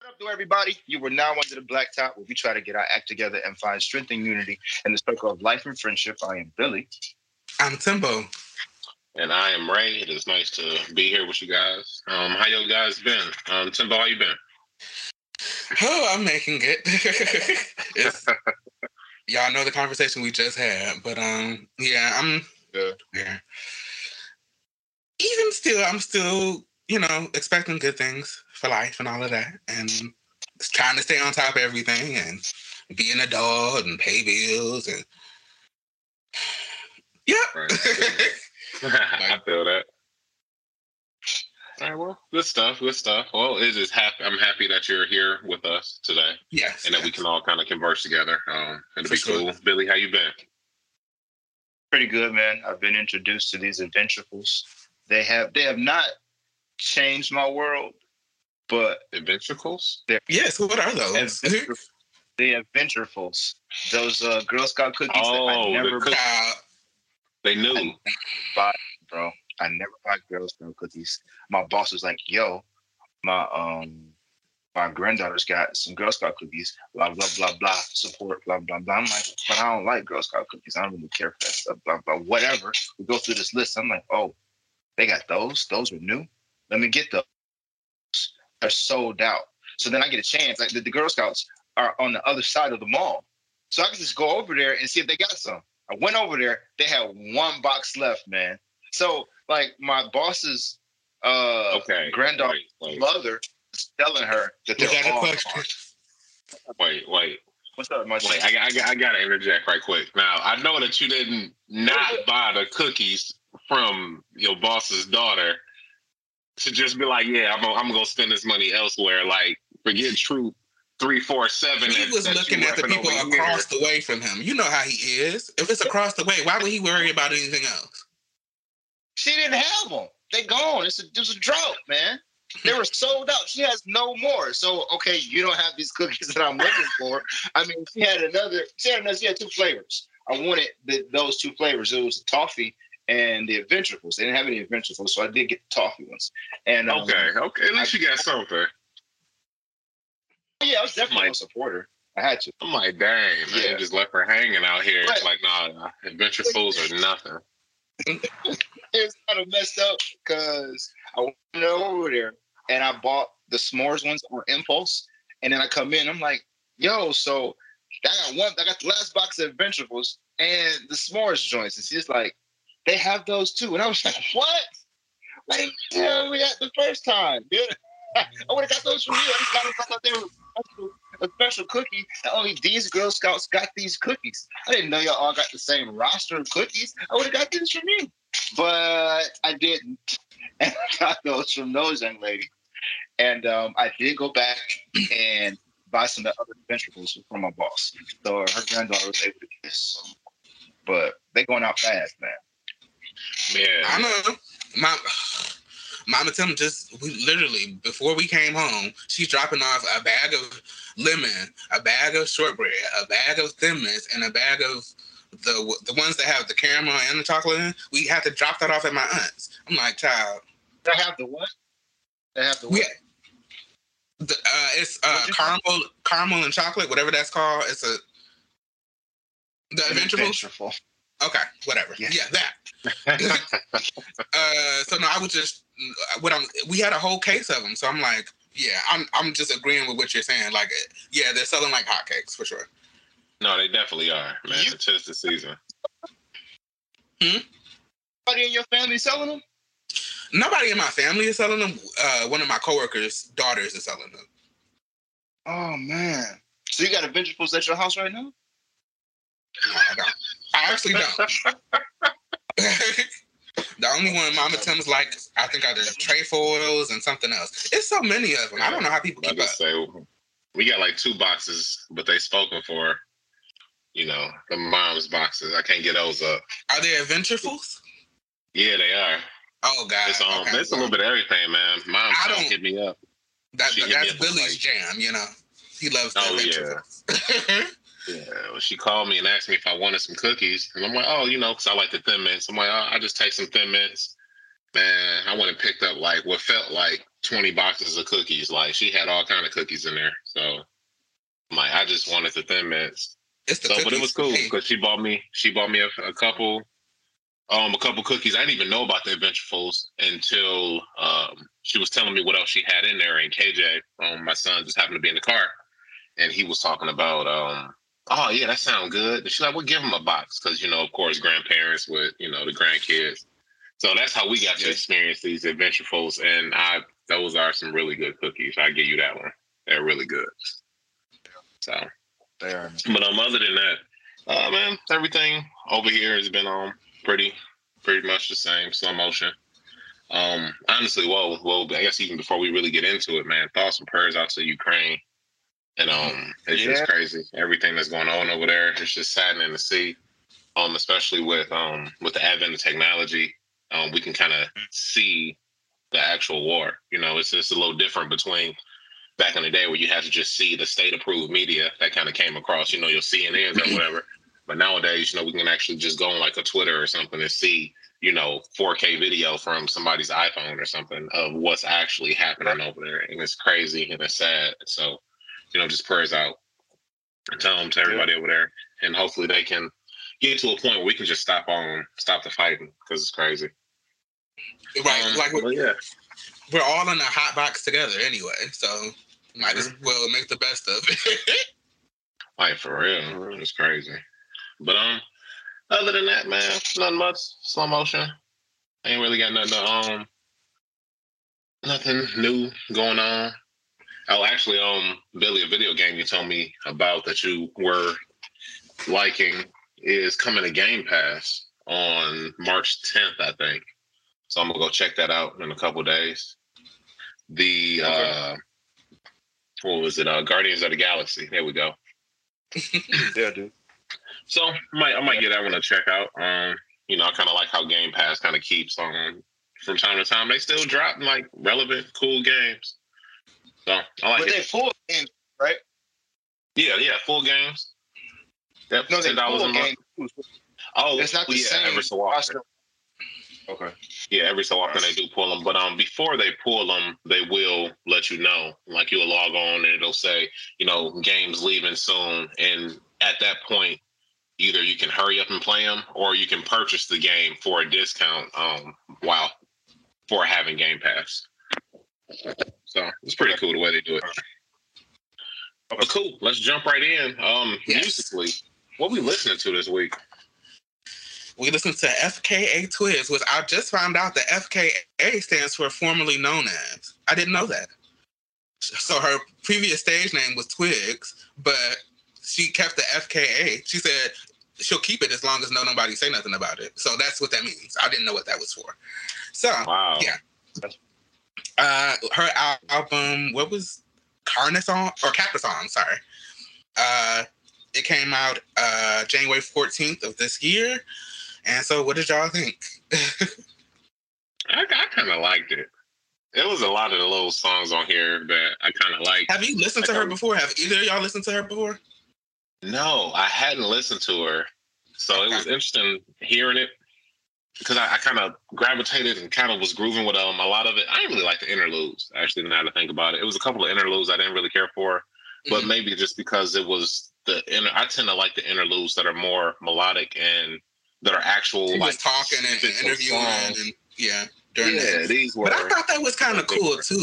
What up, do everybody? You were now under the blacktop where we try to get our act together and find strength and unity in the circle of life and friendship. I am Billy. I'm Timbo. And I am Ray. It is nice to be here with you guys. Um, how you guys been? Um, Timbo, how you been? Oh, I'm making it. it's, y'all know the conversation we just had, but um, yeah, I'm Yeah. yeah. Even still, I'm still, you know, expecting good things for life and all of that, and trying to stay on top of everything and be an adult and pay bills and yeah. Right. I feel that. All right, well, good stuff, good stuff. Well, it is happy. I'm happy that you're here with us today, yes, and that we can all kind of converse together. Um, it'll For be sure. cool. Billy, how you been? Pretty good, man. I've been introduced to these adventurefuls. They have they have not changed my world, but The ventricles? Yes, what are those? adventure- the adventurefuls, those uh, Girl Scout cookies that Oh, I the cook- Child, They knew. buy, bro. I never buy Girl Scout cookies. My boss was like, "Yo, my um, my granddaughter's got some Girl Scout cookies. Blah blah blah blah. Support blah blah blah." I'm like, "But I don't like Girl Scout cookies. I don't really care for that stuff." Blah blah. Whatever. We go through this list. I'm like, "Oh, they got those. Those are new. Let me get those. They're sold out." So then I get a chance. Like the, the Girl Scouts are on the other side of the mall, so I can just go over there and see if they got some. I went over there. They had one box left, man. So like my boss's uh Okay. granddaughter Wait, wait, mother is telling her that they're got a all question. gone. wait, wait. What's up, my Wait, I, I, I got to interject right quick. Now, I know that you didn't not buy the cookies from your boss's daughter to just be like, yeah, I'm gonna, I'm gonna go spend this money elsewhere. Like, forget Troop three four seven. He was that you looking at the people over here. across the way from him. You know how he is. If it's across the way, why would he worry about anything else? She didn't have them. They gone. It's a there's a drought, man. They were sold out. She has no more. So okay, you don't have these cookies that I'm looking for. I mean, she had another. She had another. She had two flavors. I wanted the, those two flavors. It was the toffee and the adventurefuls. They didn't have any adventurefuls, so I did get the toffee ones. And um, Okay, okay. At least you got something. yeah, I was definitely Like- a supporter. I had to. I'm like, dang, man, Yeah. you just left her hanging out here. Right. It's like, nah, adventure fools are nothing. it's kind of messed up because I went over there and I bought the s'mores ones on impulse, and then I come in, I'm like, yo, so I got one, I got the last box of Adventurefuls and the s'mores joints, and she's like, they have those too, and I was like, what? Like, tell me the first time, dude? I would have got those from you. I just got them I thought they were a special cookie. And only these Girl Scouts got these cookies. I didn't know y'all all got the same roster of cookies. I would have got these from you but I didn't. And I got those from those young ladies. And um, I did go back and buy some of the other vegetables from my boss. So her granddaughter was able to get some. But they're going out fast, man. Yeah. I know. My Mama Tim just we literally before we came home, she's dropping off a bag of lemon, a bag of shortbread, a bag of thin mints, and a bag of the the ones that have the caramel and the chocolate in. We had to drop that off at my aunt's. I'm like, child, They have the what? They have the what? we the, uh, it's uh, What'd caramel, caramel and chocolate, whatever that's called. It's a the Adventurable. Adventureful. Okay, whatever. Yeah. Yeah, that. Uh, so no, I was just what I'm. We had a whole case of them, so I'm like, yeah, I'm I'm just agreeing with what you're saying. Like, yeah, they're selling like hotcakes for sure. no, they definitely are, man. You- It's just the season. Hmm. Nobody in your family selling them? Nobody in my family is selling them. Uh, one of my coworkers' daughters is selling them. Oh man. So you got Adventurefuls at your house right now? I actually don't. the only one Mama Tim's like, I think, are the trefoils and something else. It's so many of them. I don't know how people I keep up. say we got like two boxes, but they spoken for. You know, the mom's boxes. I can't get those up. Are they adventurefuls? Yeah, they are. Oh God, It's um, okay, it's a little bit of everything, man. Mom I don't hit me up. That, that's Billy's like- jam. You know, he loves Oh, yeah. Yeah, well, she called me and asked me if I wanted some cookies, and I'm like, oh, you know, because I like the thin mints. I'm like, oh, I just take some thin mints, Man, I went and picked up like what felt like 20 boxes of cookies. Like she had all kind of cookies in there. So like I just wanted the thin mints. It's the So, cookies. but it was cool because she bought me she bought me a, a couple um a couple cookies. I didn't even know about the Adventurefuls until um she was telling me what else she had in there. And KJ, um, my son, just happened to be in the car, and he was talking about um. Oh yeah, that sounds good. And she's like, "We'll give them a box because you know, of course, grandparents with you know the grandkids." So that's how we got to experience these Adventurefuls, and I those are some really good cookies. I give you that one. They're really good. So There. but um, other than that, uh, man, everything over here has been um pretty, pretty much the same, slow motion. Um, honestly, whoa, whoa, I guess even before we really get into it, man, thoughts and prayers out to Ukraine. And um, it's Yeah. just crazy everything that's going on over there. It's just saddening to see. Um, especially with um with the advent of technology, um, we can kind of see the actual war. You know, it's just a little different between back in the day where you had to just see the state approved media that kind of came across, you know, your CNNs or whatever. But nowadays, you know, we can actually just go on like a Twitter or something and see, you know, 4K video from somebody's iPhone or something of what's actually happening over there. And it's crazy and it's sad. So, you know, just prayers out and tell them to everybody over there. And hopefully they can get to a point where we can just stop on, stop the fighting because it's crazy. Right, Um, like we're, yeah. we're all in a hot box together anyway, so might as Mhm. well make the best of it. Like for real, it's crazy. But um, other than that, man, nothing much. Slow motion. Ain't really got nothing. To, um, nothing new going on. Oh, actually, um, Billy, a video game you told me about that you were liking is coming to Game Pass on March 10th, I think. So I'm gonna go check that out in a couple days. The uh, what was it? Uh, Guardians of the Galaxy. There we go. Yeah, dude. So I might I might get that one to check out. Um, you know, I kind of like how Game Pass kind of keeps on from time to time. They still drop like relevant, cool games. So I like But they full games. Yeah, yeah, full games. Yep, No, ten dollars a month. games. Oh, It's not the yeah, same. every so often. Okay. Yeah, every so often they do pull them, but um, before they pull them, they will let you know. Like you'll log on and it'll say, you know, games leaving soon, and at that point, either you can hurry up and play them, or you can purchase the game for a discount. Um, while for having Game Pass. So it's pretty cool the way they do it. But cool, let's jump right in. Um, Yes. musically, what we listening to this week? we listen to FKA Twigs, which I just found out that FKA stands for formerly known as. I didn't know that. So her previous stage name was Twigs, but she kept the FKA. She said she'll keep it as long as no nobody say nothing about it. So that's what that means. I didn't know what that was for. So Wow. Yeah. Uh, her album, what was Carnathon or Capathon? Sorry. Uh, it came out uh, January 14th of this year. And so, what did y'all think? I, I kind of liked it. There was a lot of the little songs on here that I kind of like. Have you listened to her before? Have either of y'all listened to her before? No, I hadn't listened to her, so it was interesting hearing it because I, I kind of gravitated and kind of was grooving with um a lot of it. I didn't really like the interludes. Actually, now to think about it, it was a couple of interludes I didn't really care for, but Mhm. maybe just because it was the inter- I tend to like the interludes that are more melodic and that are actual like was talking and, interviewing, and yeah, during Yeah, that. these were. But I thought that was kind of cool too,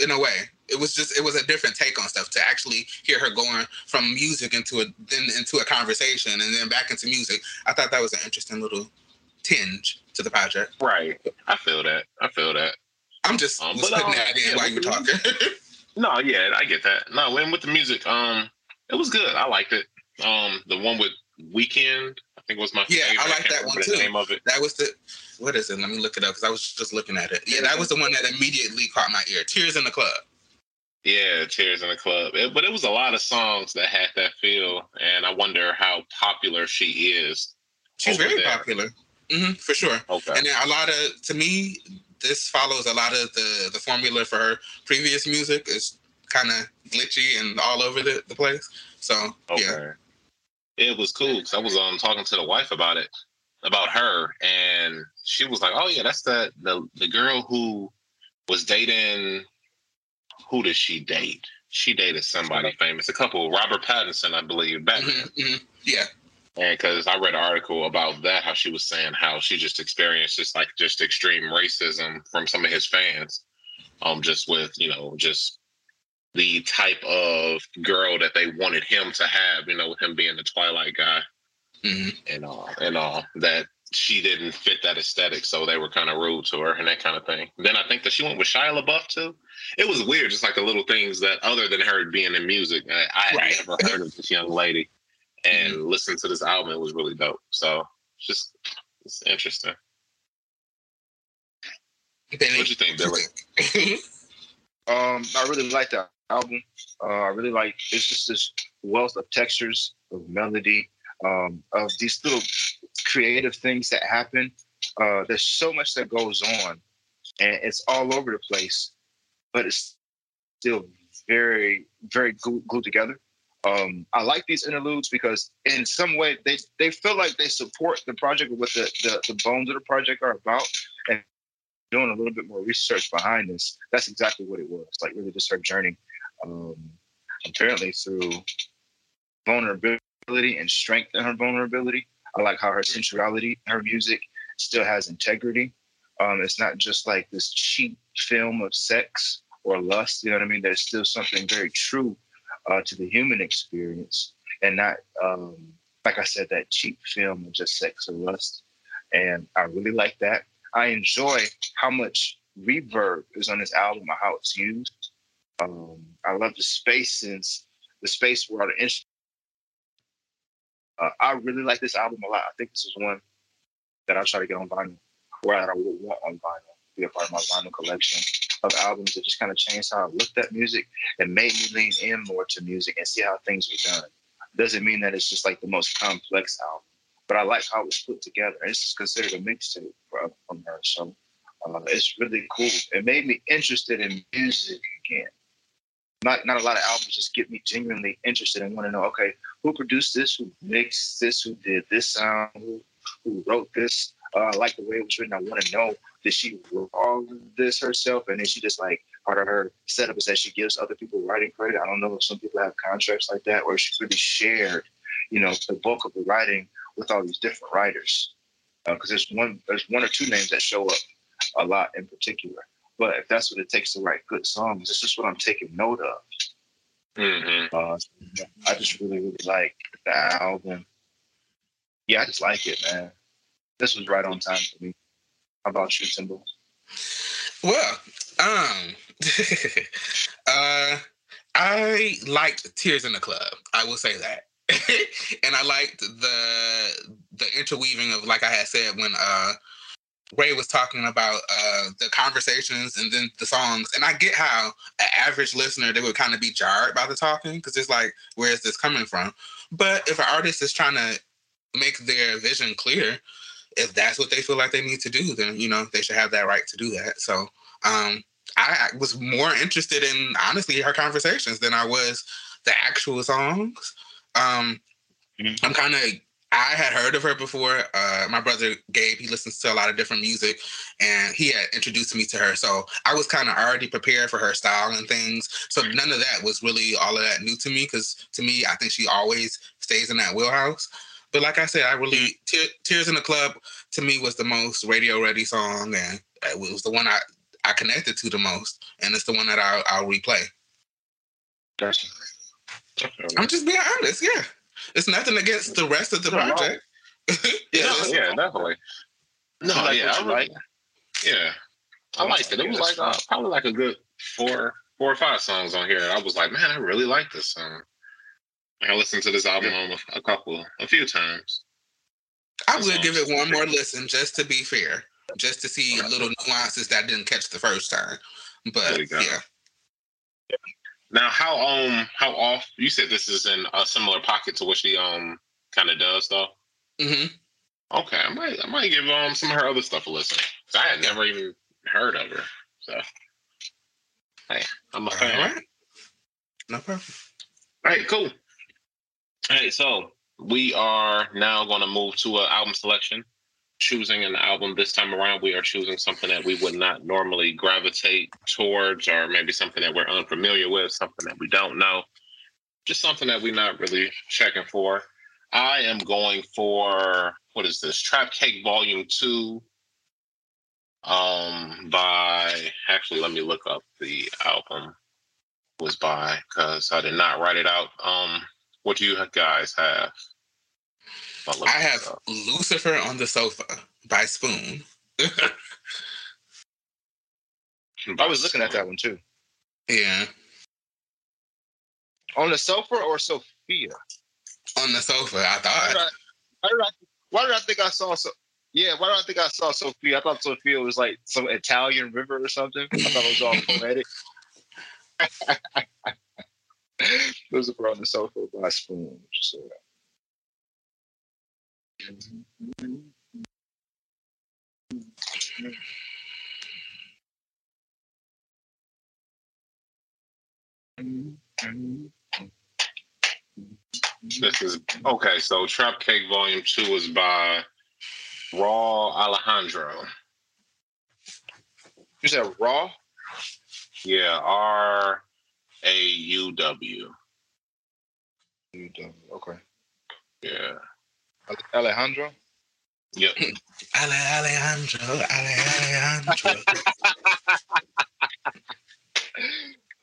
in a way. It was just it was a different take on stuff to actually hear her going from music into a then into a conversation and then back into music. I thought that was an interesting little tinge to the project. right. I feel that. I feel that. I'm just Um, but, putting um, that in yeah, while you were talking. No, yeah, I get that. No, and with the music, um, it was good. I liked it. Um, the one with Weeknd, I think was my Yeah, I favorite. like can't that one, the too. Name of it. that was the what is it? Let me look it up because I was just looking at it. Yeah, that was the one that immediately caught my ear. Tears in the Club. Yeah, Tears in the Club. It- but it was a lot of songs that had that feel, and I wonder how popular she is. She's very there. popular. Hmm for sure. Okay. And then a lot of to me, this follows a lot of the the formula for her previous music. It's kind of glitchy and all over the, the place. So Okay. yeah, It was cool because I was um talking to the wife about it, about her, and she was like, "Oh yeah, that's the the the girl who was dating. Who did she date? She dated somebody famous, a couple, Robert Pattinson, I believe, Batman. Mhm, mhm. Yeah. And because I read an article about that, how she was saying how she just experienced just like just extreme racism from some of his fans, um, just with you know just the type of girl that they wanted him to have, you know, with him being the Twilight guy hmm and all and all that she didn't fit that aesthetic, so they were kind of rude to her and that kind of thing. Then I think that she went with Shia LaBeouf too. It was weird, just like the little things that other than her being in music, I, I had never heard of this young lady, and listening to this album, it was really dope. So it's just it's interesting. Benny, What you think, Billy? Um, I really like that album. Uh, I really like it's just this wealth of textures, of melody, um, of these little creative things that happen. Uh, there's so much that goes on, and it's all over the place, but it's still very, very glued, glued together. Um, I like these interludes because in some way they they feel like they support the project what the, the the bones of the project are about, and doing a little bit more research behind this, that's exactly what it was. Like really just her journey, um, apparently through vulnerability and strength in her vulnerability. I like how her sensuality, her music still has integrity. Um, it's not just like this cheap film of sex or lust. You know what I mean? There's still something very true uh, to the human experience, and not um, like I said, that cheap film of just sex or lust. And I really like that. I enjoy how much reverb is on this album and how it's used. Um, I love the space since the space where all the instruments. Uh, I really like this album a lot. I think this is one that I'll try to get on vinyl, that I would want on vinyl, to be a part of my vinyl collection of albums that just kind of changed how I looked at music and made me lean in more to music and see how things were done. Doesn't mean that it's just like the most complex album, but I like how it was put together. And this is considered a mixtape from her, so uh, it's really cool. It made me interested in music again. Not not a lot of albums just get me genuinely interested and want to know, okay, who produced this, who mixed this, who did this sound, who who wrote this. Uh, I like the way it was written. I want to know did she of this herself, and then she just like part of her setup is that she gives other people writing credit. I don't know if some people have contracts like that, or she really shared, you know, the bulk of the writing with all these different writers. Because there's one, there's one or two names that show up a lot in particular. But if that's what it takes to write good songs, this is what I'm taking note of. hmm Uh, I just really, really like the album. Yeah, I just like it, man. This was right on time for me. About you, Timbo? Well, um, uh, I liked Tears in the Club. I will say that, and I liked the the interweaving of, like I had said, when uh Ray was talking about uh the conversations and then the songs, and I get how an average listener they would kind of be jarred by the talking because it's like, where is this coming from? But if an artist is trying to make their vision clear, if that's what they feel like they need to do, then you know they should have that right to do that. So um, I was more interested in honestly her conversations than I was the actual songs. Um, Mhm. I'm kind of I had heard of her before. Uh, my brother Gabe, he listens to a lot of different music, and he had introduced me to her. So I was kind of already prepared for her style and things. So none of that was really all of that new to me. Because to me, I think she always stays in that wheelhouse. But like I said, I really Te- Tears in the Club to me was the most radio ready song, and it was the one I I connected to the most, and it's the one that I'll, I'll replay. Gotcha. I'm just being honest. Yeah, it's nothing against the rest of the No, no. project. Yeah, Yeah, listen. yeah, definitely. No, You like yeah, what I really, like? yeah, I liked it. It was like uh, probably like a good four, four or five songs on here. I was like, man, I really like this song. I listened to this album a, a couple, a few times. I would give it one more listen just to be fair, just to see little nuances that I didn't catch the first time. But yeah, Now, how um how off? You said this is in a similar pocket to what she um kind of does though. hmm Okay, I might I might give um some of her other stuff a listen. I had never even heard of her. So hey, I'm a all fan. right, no problem. All right, cool. All right, so we are now going to move to an album selection. choosing an album this time around. We are choosing something that we would not normally gravitate towards, or maybe something that we're unfamiliar with, something that we don't know, just something that we're not really checking for. I am going for what is this? Trap Cake Volume Two. Um, by actually, let me look up the album was by because I did not write it out. Um, what do you guys have? I'll look I this have up. Lucifer on the sofa by Spoon. I was looking at that one too. yeah, On the sofa or Sophia? on the sofa. I Why did thought. I, why did I, why did I think I saw so? Yeah, why did I think I saw Sophia? I thought Sophia was like some Italian river or something. I thought it was all poetic. Lucifer on the south sofa by Spoon. So, uh, This is okay. So Trap Cake Volume Two is by Rauw Alejandro. You said raw? Yeah, R A U W. Okay. Yeah. Alejandro? Yep. Ale Alejandro, Ale Alejandro.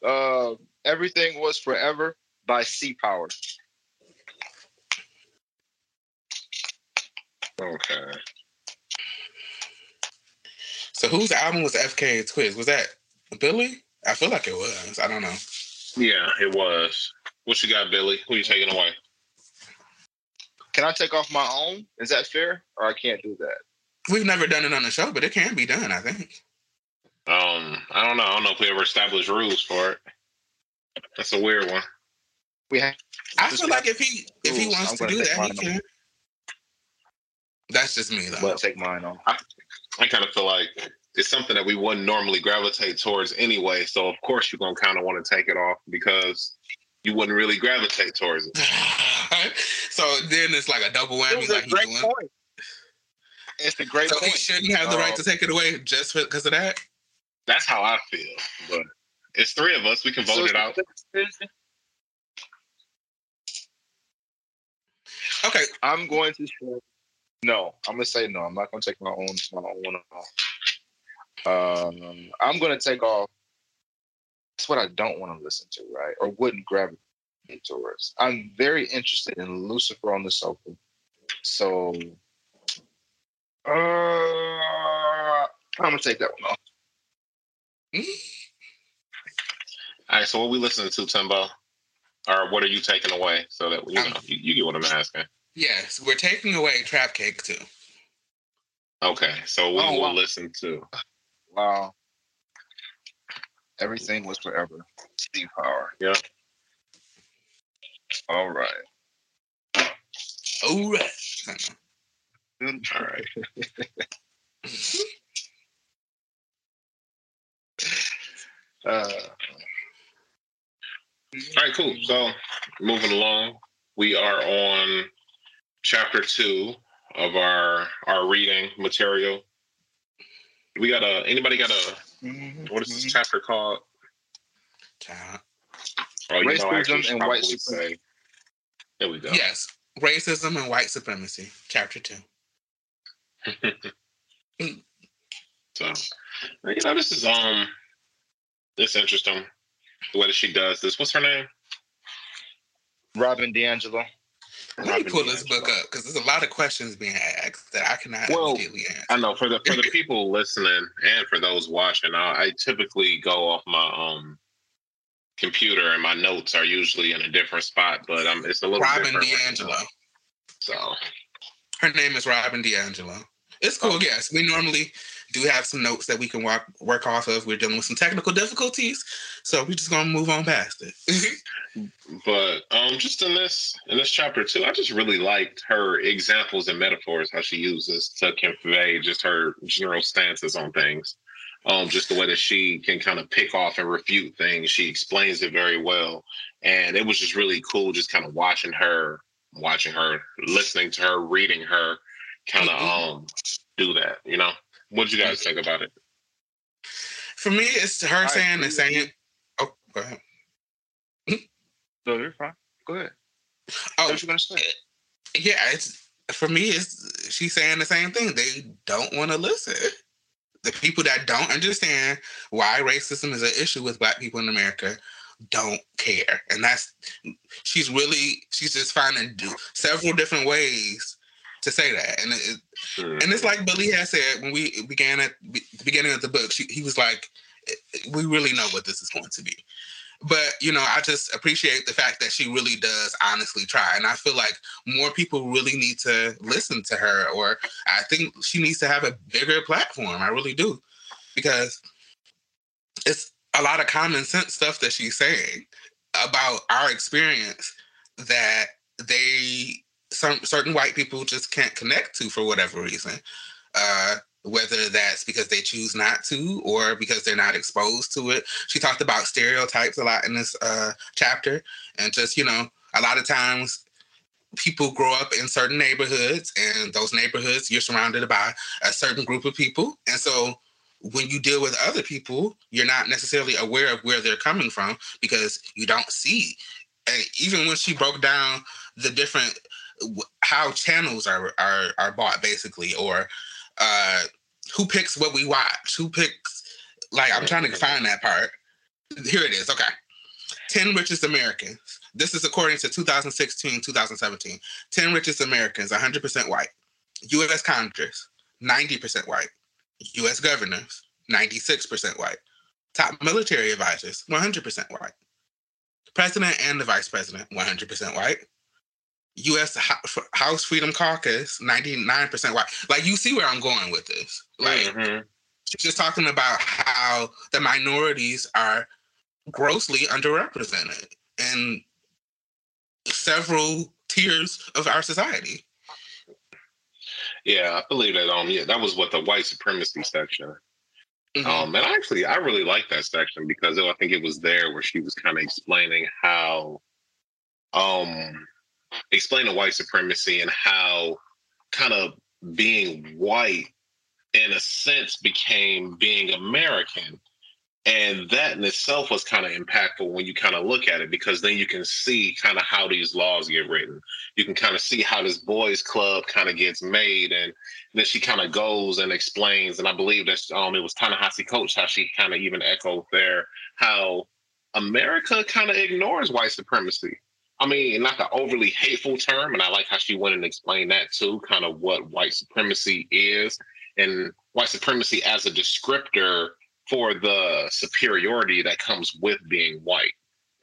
Uh, Everything Was Forever by Sea Power. Okay. so whose album was FKA Twigs? Was that Billy? I feel like it was. I don't know. Yeah, it was. What you got, Billy? Who you taking away? Can I take off my own? Is that fair? Or I can't do that? We've never done it on the show, but it can be done. I think. Um, I don't know. I don't know if we ever established rules for it. That's a weird one. We have I feel like if he if he wants I'm to do that, he mine off. can. That's just me though. but take mine off. I kind of feel like it's something that we wouldn't normally gravitate towards anyway. So of course you're gonna kind of want to take it off because you wouldn't really gravitate towards it. so then it's like a double whammy. was a Like he great doing. point. It's a great So he shouldn't have the right Um, to take it away just because of that. That's how I feel. But it's three of us. We can vote So it out. Okay, I'm going to say no. I'm gonna say no. I'm not gonna take my own my own off. Um, I'm gonna take off. That's what I don't want to listen to, right? Or wouldn't gravitate towards. I'm very interested in Lucifer on the sofa. So, uh, I'm gonna take that one off. All right. So what we listening to, Timbo? Or what are you taking away? So that you know, Um, you, you get what I'm asking. yes, we're taking away Trap Cake too. Okay. So we Oh, will wow. listen to. Wow. Everything was forever. Sea Power. Yeah. All right. All right. All right. Uh, All right, cool. So moving along, we are on chapter two of our our reading material. We got a anybody got a what is this chapter called? Child. Oh, you know, Racism actually, and white supremacy. say- There we go. Yes, racism and white supremacy, chapter two. So you know, this is um, this interesting. The way that she does this. What's her name? Robin DiAngelo. Let me pull this book up because there's a lot of questions being asked that I cannot Well, immediately answer. I know for the for the people listening and for those watching, I, I typically go off my um computer and my notes are usually in a different spot, but um, it's a little Robin DiAngelo. So Her name is Robin DiAngelo. It's cool. Yes, we normally do have some notes that we can work work off of. We're dealing with some technical difficulties, so we're just gonna move on past it. but um just in this in this chapter too, I just really liked her examples and metaphors how she uses to convey just her general stances on things. Um, just the way that she can kind of pick off and refute things. She explains it very well. And it was just really cool just kind of watching her, watching her, listening to her, reading her, kind of Mhm. um do that. You know, what do you guys think about it? For me, it's her saying the same. Oh, go ahead. Hmm? No, you're fine. Go ahead. Oh, What you gonna say? Eh, yeah, it's for me. It's she's saying the same thing. They don't want to listen. The people that don't understand why racism is an issue with Black people in America don't care, and that's she's really she's just finding do several different ways to say that, and it, and it's like Billy had said when we began at the beginning of the book. She, he was like, "We really know what this is going to be." But you know, I just appreciate the fact that she really does honestly try, and I feel like more people really need to listen to her, or I think she needs to have a bigger platform. I really do, because it's a lot of common sense stuff that she's saying about our experience that they some certain white people just can't connect to for whatever reason. Uh, whether that's because they choose not to or because they're not exposed to it. She talked about stereotypes a lot in this uh, chapter, and just you know, a lot of times people grow up in certain neighborhoods, and those neighborhoods you're surrounded by a certain group of people, and so when you deal with other people, you're not necessarily aware of where they're coming from because you don't see. And even when she broke down the different how channels are are are bought basically or uh who picks what we watch who picks like i'm trying to find that part. Here it is okay. 10 richest americans. This is according to 2016 2017 10 richest americans 100% white. Us congress 90% white. Us governors 96% white. Top military advisors 100% white. President and the vice president 100% white U.S. House Freedom Caucus, 99% white. Like, you see where I'm going with this. Like, Mhm. she's just talking about how the minorities are grossly underrepresented in several tiers of our society. Yeah, I believe that. Um, yeah, that was what the white supremacy section. Mhm. Um, and actually, I really like that section because I think it was there where she was kind of explaining how, um, explaining white supremacy and how kind of being white, in a sense, became being American. And that in itself was kind of impactful when you kind of look at it because then you can see kind of how these laws get written. You can kind of see how this boys' club kind of gets made. And then she kind of goes and explains, and I believe that um, it was Ta-Nehisi Coates how she kind of even echoed there how America kind of ignores white supremacy. I mean, not an overly hateful term, and I like how she went and explained that too, kind of what white supremacy is, and white supremacy as a descriptor for the superiority that comes with being white.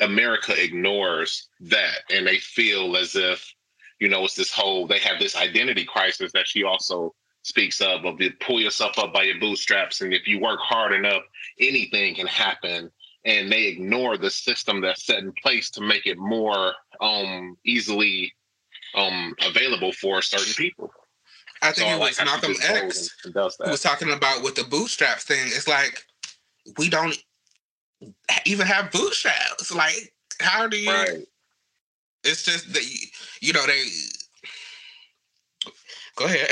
America ignores that, and they feel as if, you know, it's this whole they have this identity crisis that she also speaks of of you pull yourself up by your bootstraps, and if you work hard enough, anything can happen and they ignore the system that's set in place to make it more um easily um available for certain people. I think So it was she Malcolm X who was talking about with the bootstraps thing. It's like we don't even have bootstraps. Like, how do you? Right. It's just that you know they. Go ahead.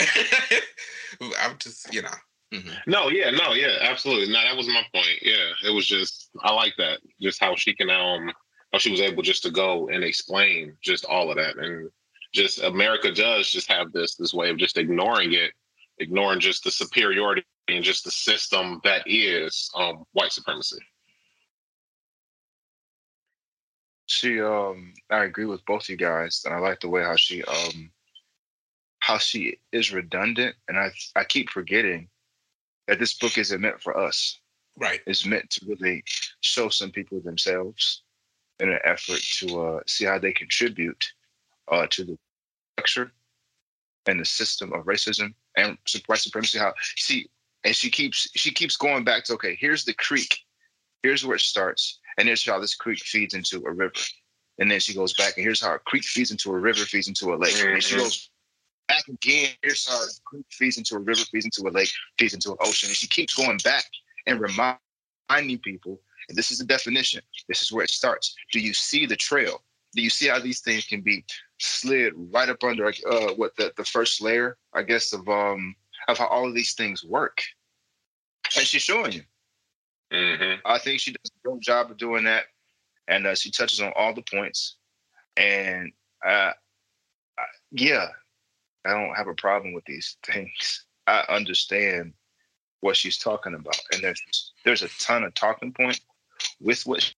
I'm just you know. Mhm. No, yeah, no, yeah, absolutely. No, that was my point. Yeah, it was just I like that, just how she can um how she was able just to go and explain just all of that, and just America does just have this this way of just ignoring it, ignoring just the superiority and just the system that is um white supremacy. She um I agree with both you guys and I like the way how she um how she is redundant and I I keep forgetting that this book isn't meant for us. Right. It's meant to really show some people themselves in an effort to uh, see how they contribute uh, to the structure and the system of racism and white supremacy. How see, and she keeps she keeps going back to okay, here's the creek, here's where it starts, and here's how this creek feeds into a river, and then she goes back and here's how a creek feeds into a river, feeds into a lake, and she Mhm. goes back again. Here's a creek feeds into a river, feeds into a lake, feeds into an ocean, and she keeps going back and reminding people. And this is the definition. This is where it starts. Do you see the trail? Do you see how these things can be slid right up under uh, what the, the first layer, I guess, of um of how all of these things work. And she's showing you. Mm-hmm. I think she does a good job of doing that, and uh, she touches on all the points. And uh, yeah, I don't have a problem with these things. I understand what she's talking about, and there's there's a ton of talking point with what,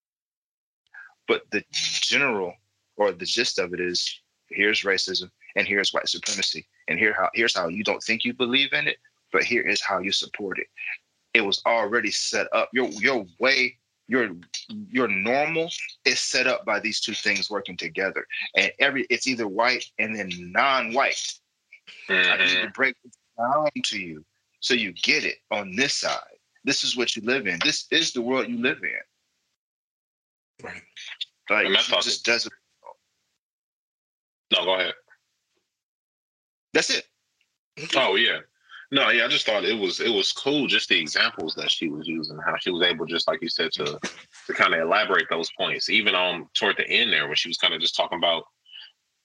but the general or the gist of it is here's racism and here's white supremacy, and here how here's how you don't think you believe in it, but here is how you support it. It was already set up. Your your way your your normal is set up by these two things working together and every it's either white and then non-white i need Mm-hmm. to break it down to you so you get it on this side this is what you live in this is the world you live in Right. like And that's just doesn't No, go ahead. that's it Oh yeah. No, yeah, I just thought it was it was cool just the examples that she was using, how she was able just like you said to to kind of elaborate those points. Even on toward the end there when she was kind of just talking about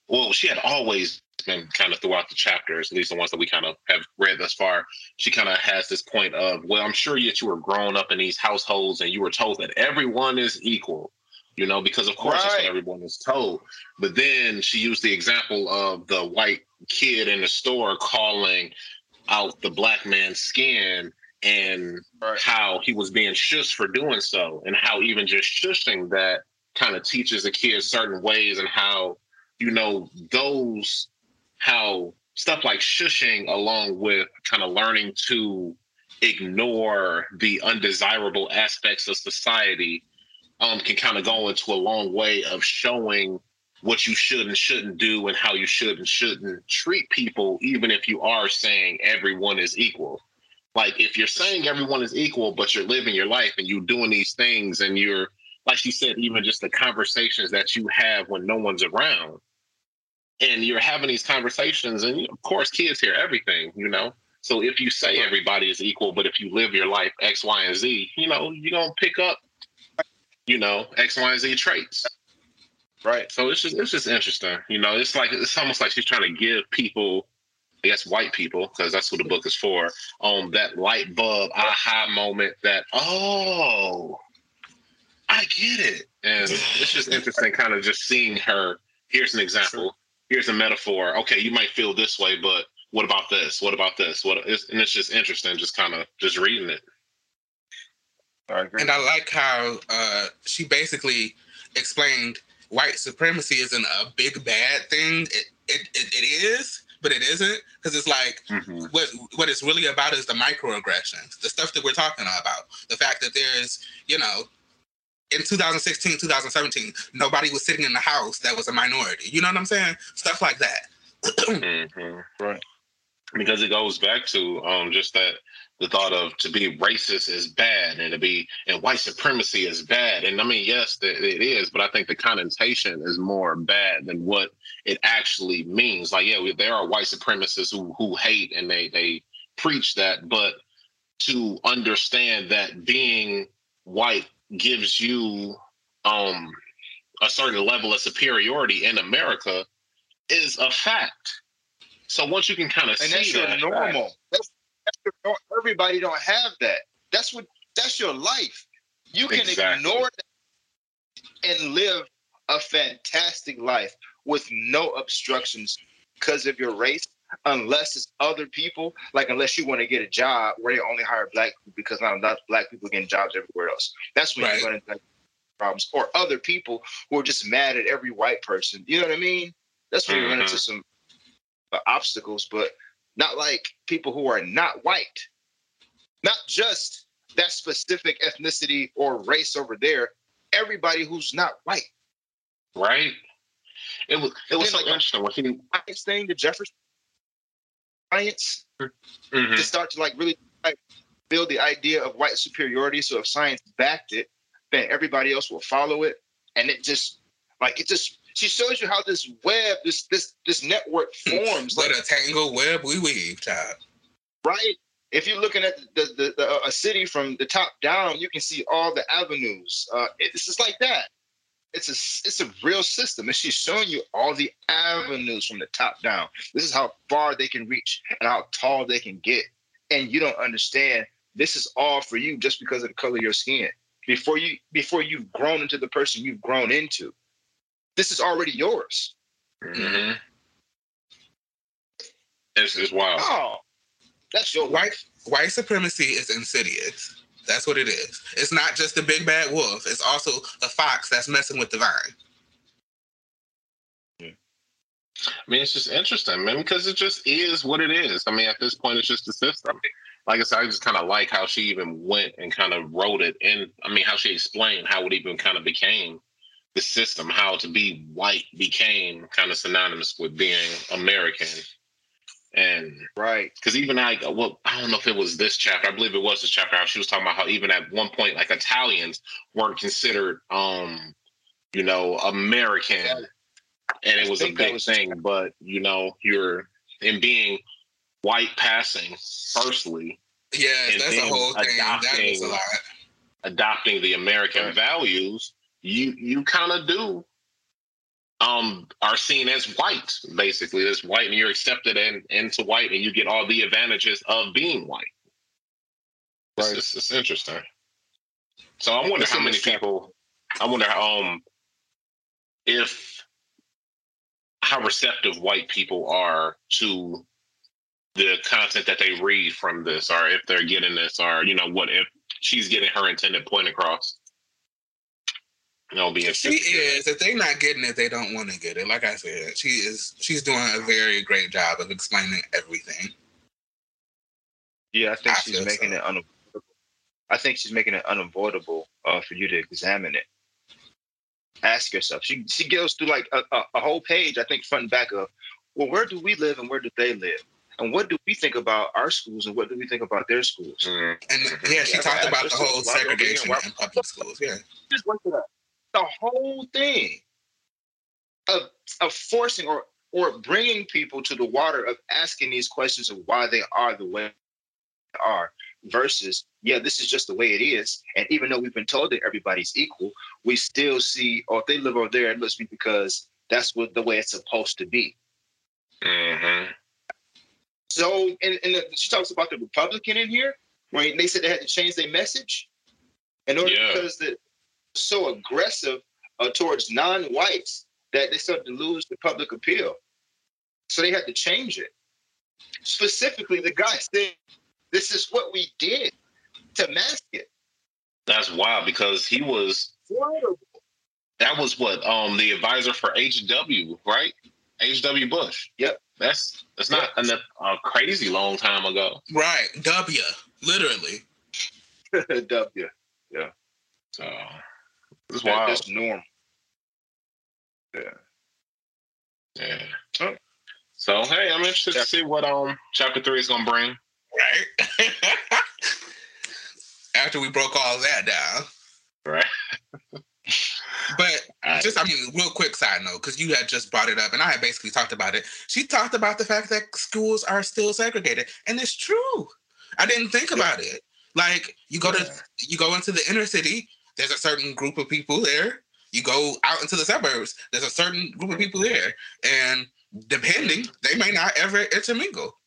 well, she had always been kind of throughout the chapters, at least the ones that we kind of have read thus far, she kind of has this point of, well, I'm sure that you were grown up in these households and you were told that everyone is equal, you know, because of course that's what everyone is told. But then she used the example of the white kid in the store calling out the black man's skin and Right. how he was being shushed for doing so, and how even just shushing that kind of teaches a kid certain ways and how you know those how stuff like shushing along with kind of learning to ignore the undesirable aspects of society um, can kind of go into a long way of showing what you should and shouldn't do and how you should and shouldn't treat people, even if you are saying everyone is equal. Like if you're saying everyone is equal, but you're living your life and you're doing these things and you're, like she said, even just the conversations that you have when no one's around, and you're having these conversations, and of course, kids hear everything, you know. So if you say everybody is equal, but if you live your life X, Y, and Z, you know, you're gonna pick up, you know, X, Y, and Z traits. right So it's just it's just interesting. You know, it's like it's almost like she's trying to give people, I guess white people, because that's what the book is for, um, that light bulb aha moment that, oh, I get it. And it's just interesting kind of just seeing her, here's an example, here's a metaphor. Okay, you might feel this way, but what about this? What about this? What it's, and it's just interesting, just kind of just reading it. I agree. And I like how uh, she basically explained white supremacy isn't a big bad thing. It it, it, it is, but it isn't because it's like what what it's really about is the microaggressions, the stuff that we're talking about. The fact that there's you know. In 2016, 2017, nobody was sitting in the house that was a minority. You know what I'm saying? Stuff like that. Mhm. Right. Because it goes back to um just that the thought of to be racist is bad and to be and white supremacy is bad. And I mean, yes, it is, but I think the connotation is more bad than what it actually means. Like, yeah, there are white supremacists who who hate and they they preach that, but to understand that being white gives you um a certain level of superiority in America is a fact. So once you can kind of and see that's your that, normal. That's, that's your, everybody don't have that. That's what that's your life. You can Exactly. ignore that and live a fantastic life with no obstructions because of your race, unless it's other people. Like unless you want to get a job where they only hire black people because not enough black people getting jobs everywhere else. That's when Right. you're going to problems. Or other people who are just mad at every white person. You know what I mean? That's when you run into some uh, obstacles, but not like people who are not white. Not just that specific ethnicity or race over there. Everybody who's not white. right? It was it was so like- interesting when he Science thing, the Jefferson science, Mhm. to start to like really like, build the idea of white superiority. So if science backed it, then everybody else will follow it. And it just like it just she shows you how this web, this this this network forms. What like a tangled web we weave, child. right? If you're looking at the, the, the, a city from the top down, you can see all the avenues. Uh, it's just like that. It's a s- it's a real system, and she's showing you all the avenues from the top down. This is how far they can reach and how tall they can get. and you don't understand this is all for you just because of the color of your skin. Before you before you've grown into the person you've grown into. This is already yours. Mm-hmm. It's, it's wild. Oh, that's your White white supremacy is insidious. That's what it is. It's not just the big bad wolf. It's also a fox that's messing with the vine. I mean, it's just interesting, man, because it just is what it is. I mean, at this point, it's just the system. Like I said, I just kind of like how she even went and kind of wrote it, and I mean, how she explained how it even kind of became the system, how to be white became kind of synonymous with being American, and right. because even I, well, I don't know if it was this chapter. I believe it was this chapter. She was talking about how even at one point, like Italians weren't considered, um, you know, American, and it was a big was- thing. But you know, you're in being white passing, firstly, Yeah, that's a whole thing. That is a adopting- lot. adopting the American Right. values, you you kind of do um are seen as white, basically as white, and you're accepted in, into white, and you get all the advantages of being white. Right. it's, it's interesting. So I wonder It's how many people. I wonder um if how receptive white people are to the content that they read from this, or if they're getting this, or you know what if she's getting her intended point across. It'll be She is. If they're not getting it, they don't want to get it. Like I said, she is. She's doing a very great job of explaining everything. Yeah, I think I she's making so. it unavoidable. I think she's making it unavoidable uh, for you to examine it. Ask yourself. She she goes through like a, a, a whole page, I think, front and back of, well, where do we live and where do they live? And what do we think about our schools and what do we think about their schools? Mhm. And yeah, she Yeah, talked about the whole why don't we- segregation why- in public schools. Yeah. Just look at that. The whole thing of of forcing or or bringing people to the water of asking these questions of why they are the way they are versus yeah this is just the way it is and even though we've been told that everybody's equal we still see oh if they live over there it must be because that's what the way it's supposed to be Mhm. so and, and the, she talks about the republican in here when they said they had to change their message in order Yeah. because they're so aggressive uh, towards non-whites that they started to lose the public appeal so they had to change it specifically the guy said this is what we did to mask it That's wild because he was Horrible. that was what um the advisor for HW, right? HW Bush. Yep. That's that's not a, a crazy long time ago. Right. W. Literally. w yeah. So it's wild. that's normal Yeah. Oh. So hey, I'm interested to see what um chapter three is gonna bring. Right. After we broke all that down. Right. But Alright. just, I mean, real quick side note, because you had just brought it up and I had basically talked about it. She talked about the fact that schools are still segregated, and it's true. I didn't think about it. Like you go to you go into the inner city, there's a certain group of people there. You go out into the suburbs, there's a certain group of people there, and depending, they may not ever intermingle.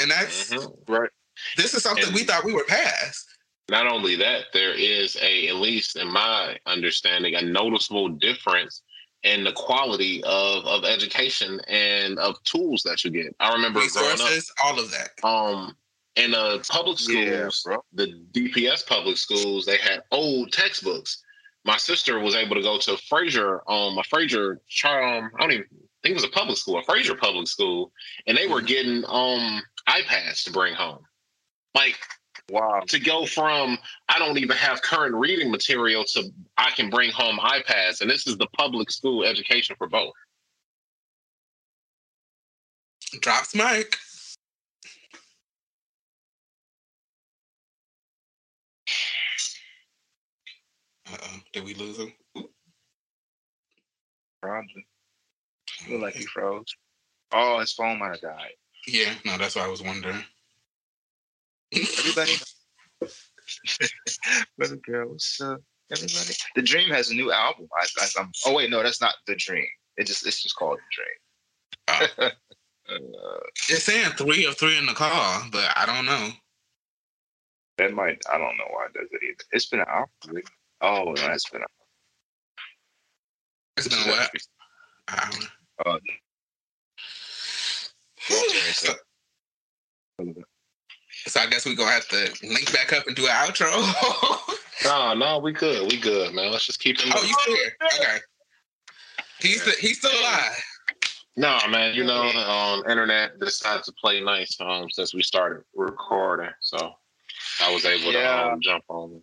And that's Mhm. right this is something we thought we were past. Not only that, there is a, at least in my understanding, a noticeable difference in the quality of, of education and of tools that you get. I remember growing up, Resources, all of that. um, in uh, public schools, bro the DPS public schools, they had old textbooks. My sister was able to go to Fraser, um, a Fraser, um, I don't even think it was a public school, a Fraser public school, and they were getting um iPads to bring home. Like wow to go from I don't even have current reading material to I can bring home iPads, and this is the public school education for both. Drops mic. Uh-oh. Did we lose him? probably Look like he froze oh his phone might have died Yeah, no, that's what I was wondering. Everybody. Brother girl, what's up? Everybody. The Dream has a new album. I, I, am oh wait, no, that's not the Dream. It just it's just called the Dream. Oh. Uh, It's saying three of three in the car, but I don't know. That might. I don't know why it does it either. It's been an hour. Oh, no, it's been. An It's been a what? Um, Uh, so, so I guess we're gonna have to link back up and do an outro. oh, No, no, we good. We good, man. Let's just keep it. Oh, you still here? Okay. He's still, he's still alive. No, man. You know, um, internet decided to play nice um since we started recording, so I was able to um, jump on.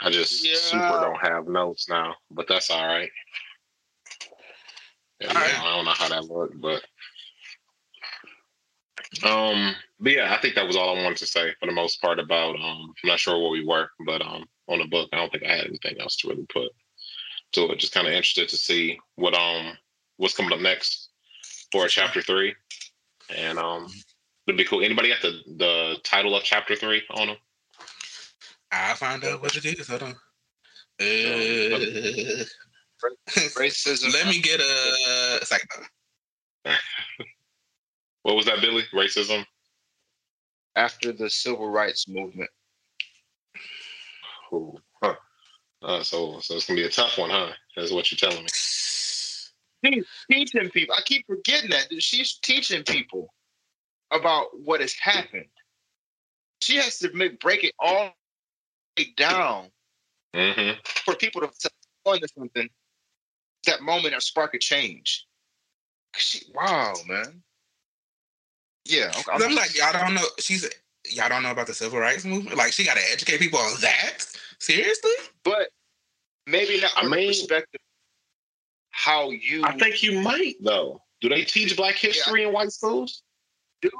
I just Yeah. super don't have notes now, but that's all right. Yeah, All right. I don't know how that looked, but um, but yeah, I think that was all I wanted to say for the most part about um. I'm not sure where we were, but um, on the book, I don't think I had anything else to really put to it. Just kind of interested to see what um what's coming up next for chapter three, and um, it'd be cool. Anybody got the the title of chapter three on them? I'll find out what it is. Hold on. Uh, racism. let me get a second. What was that, Billy? Racism. after the civil rights movement. Ooh, huh. Uh, so so it's gonna be a tough one, huh? That's what you're telling me. She's teaching people. I keep forgetting that that she's teaching people about what has happened. She has to make break it all down hmm for people to to go something. That moment of spark of change. She, wow, man. Yeah, okay, I'm like, y'all don't know. She's y'all don't know about the civil rights movement. Like, she got to educate people on that. Seriously? but maybe not I mean- perspective how you I think you might though. Do they teach Black history in white schools? do.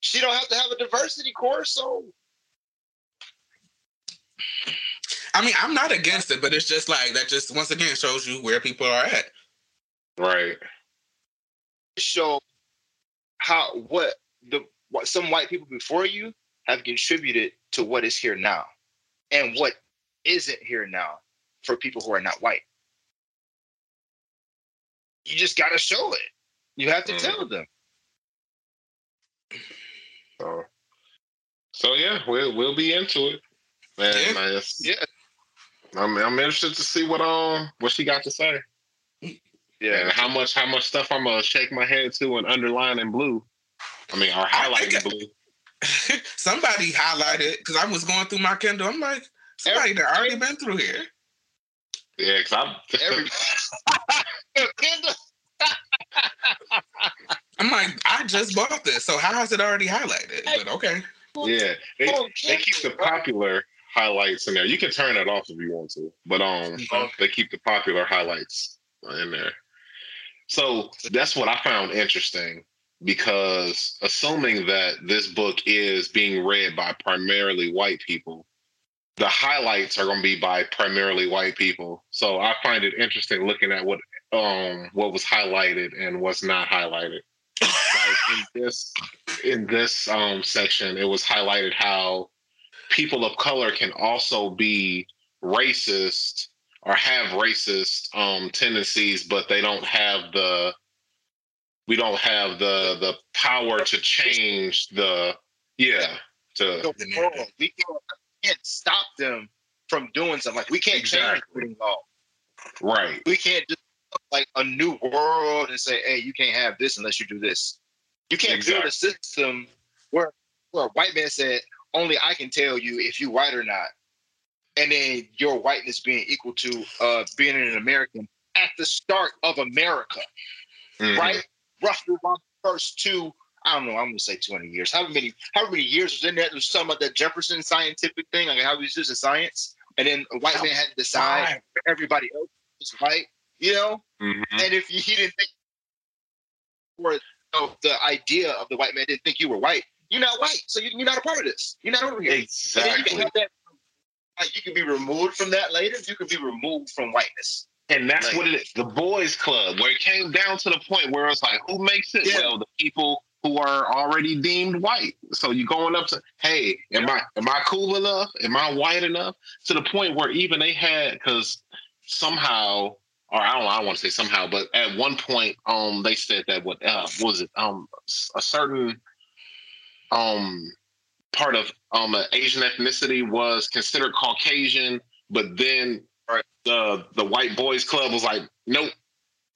She don't have to have a diversity course, so I mean, I'm not against it, but it's just like that. Just once again shows you where people are at. Right. show how what the what some white people before you have contributed to what is here now and what isn't here now for people who are not white you just got to show it you have to Mm. tell them So, so yeah, we'll we'll be into it. Man, Yeah. man, yeah I'm I'm interested to see what um what she got to say. and yeah how much how much stuff I'm gonna shake my head to and underline in blue. I mean, or highlight in think- blue. somebody highlighted because I was going through my Kindle. I'm like, somebody that already been through here. Yeah, because I'm. every I'm like, I just bought this, so how is it already highlighted? But okay, yeah, they, they keep the popular highlights in there. You can turn it off if you want to, but um, Okay. they keep the popular highlights in there. So that's what I found interesting because assuming that this book is being read by primarily white people, the highlights are going to be by primarily white people. So I find it interesting looking at what um what was highlighted and what's not highlighted. like in this in this um section, it was highlighted how people of color can also be racist or have racist um tendencies, but they don't have the we don't have the the power to change the yeah to the The world. we can't, can't stop them from doing something like we can't change Exactly. voting law right we can't just like a new world and say, hey, you can't have this unless you do this. You can't build a system where where a white man said, only I can tell you if you white or not. And then your whiteness being equal to uh being an American at the start of America, Mhm. right? Roughly around the first two, I don't know, I'm gonna say 200 years. However many, however many years was in that? Was talking about that Jefferson scientific thing, like how he was using science, and then a white man had to decide for everybody else was white, you know? Mhm. And if you, he didn't think, or you know, the idea of the white man didn't think you were white, you're not white, so you, you're not a part of this. You're not over here. Then you can exactly that. Like you can be removed from that later. You can be removed from whiteness. And that's Like- what it is. The boys club, where it came down to the point where it's like, who makes it? Yeah. Well, the people who are already deemed white. So you're going up to, hey, am I am I cool enough? Am I white enough? To the point where even they had because somehow, or I don't I don't want to say somehow, but at one point, um, they said that what uh what was it? Um a certain um part of um an Asian ethnicity was considered Caucasian, but then the the white boys club was like, nope.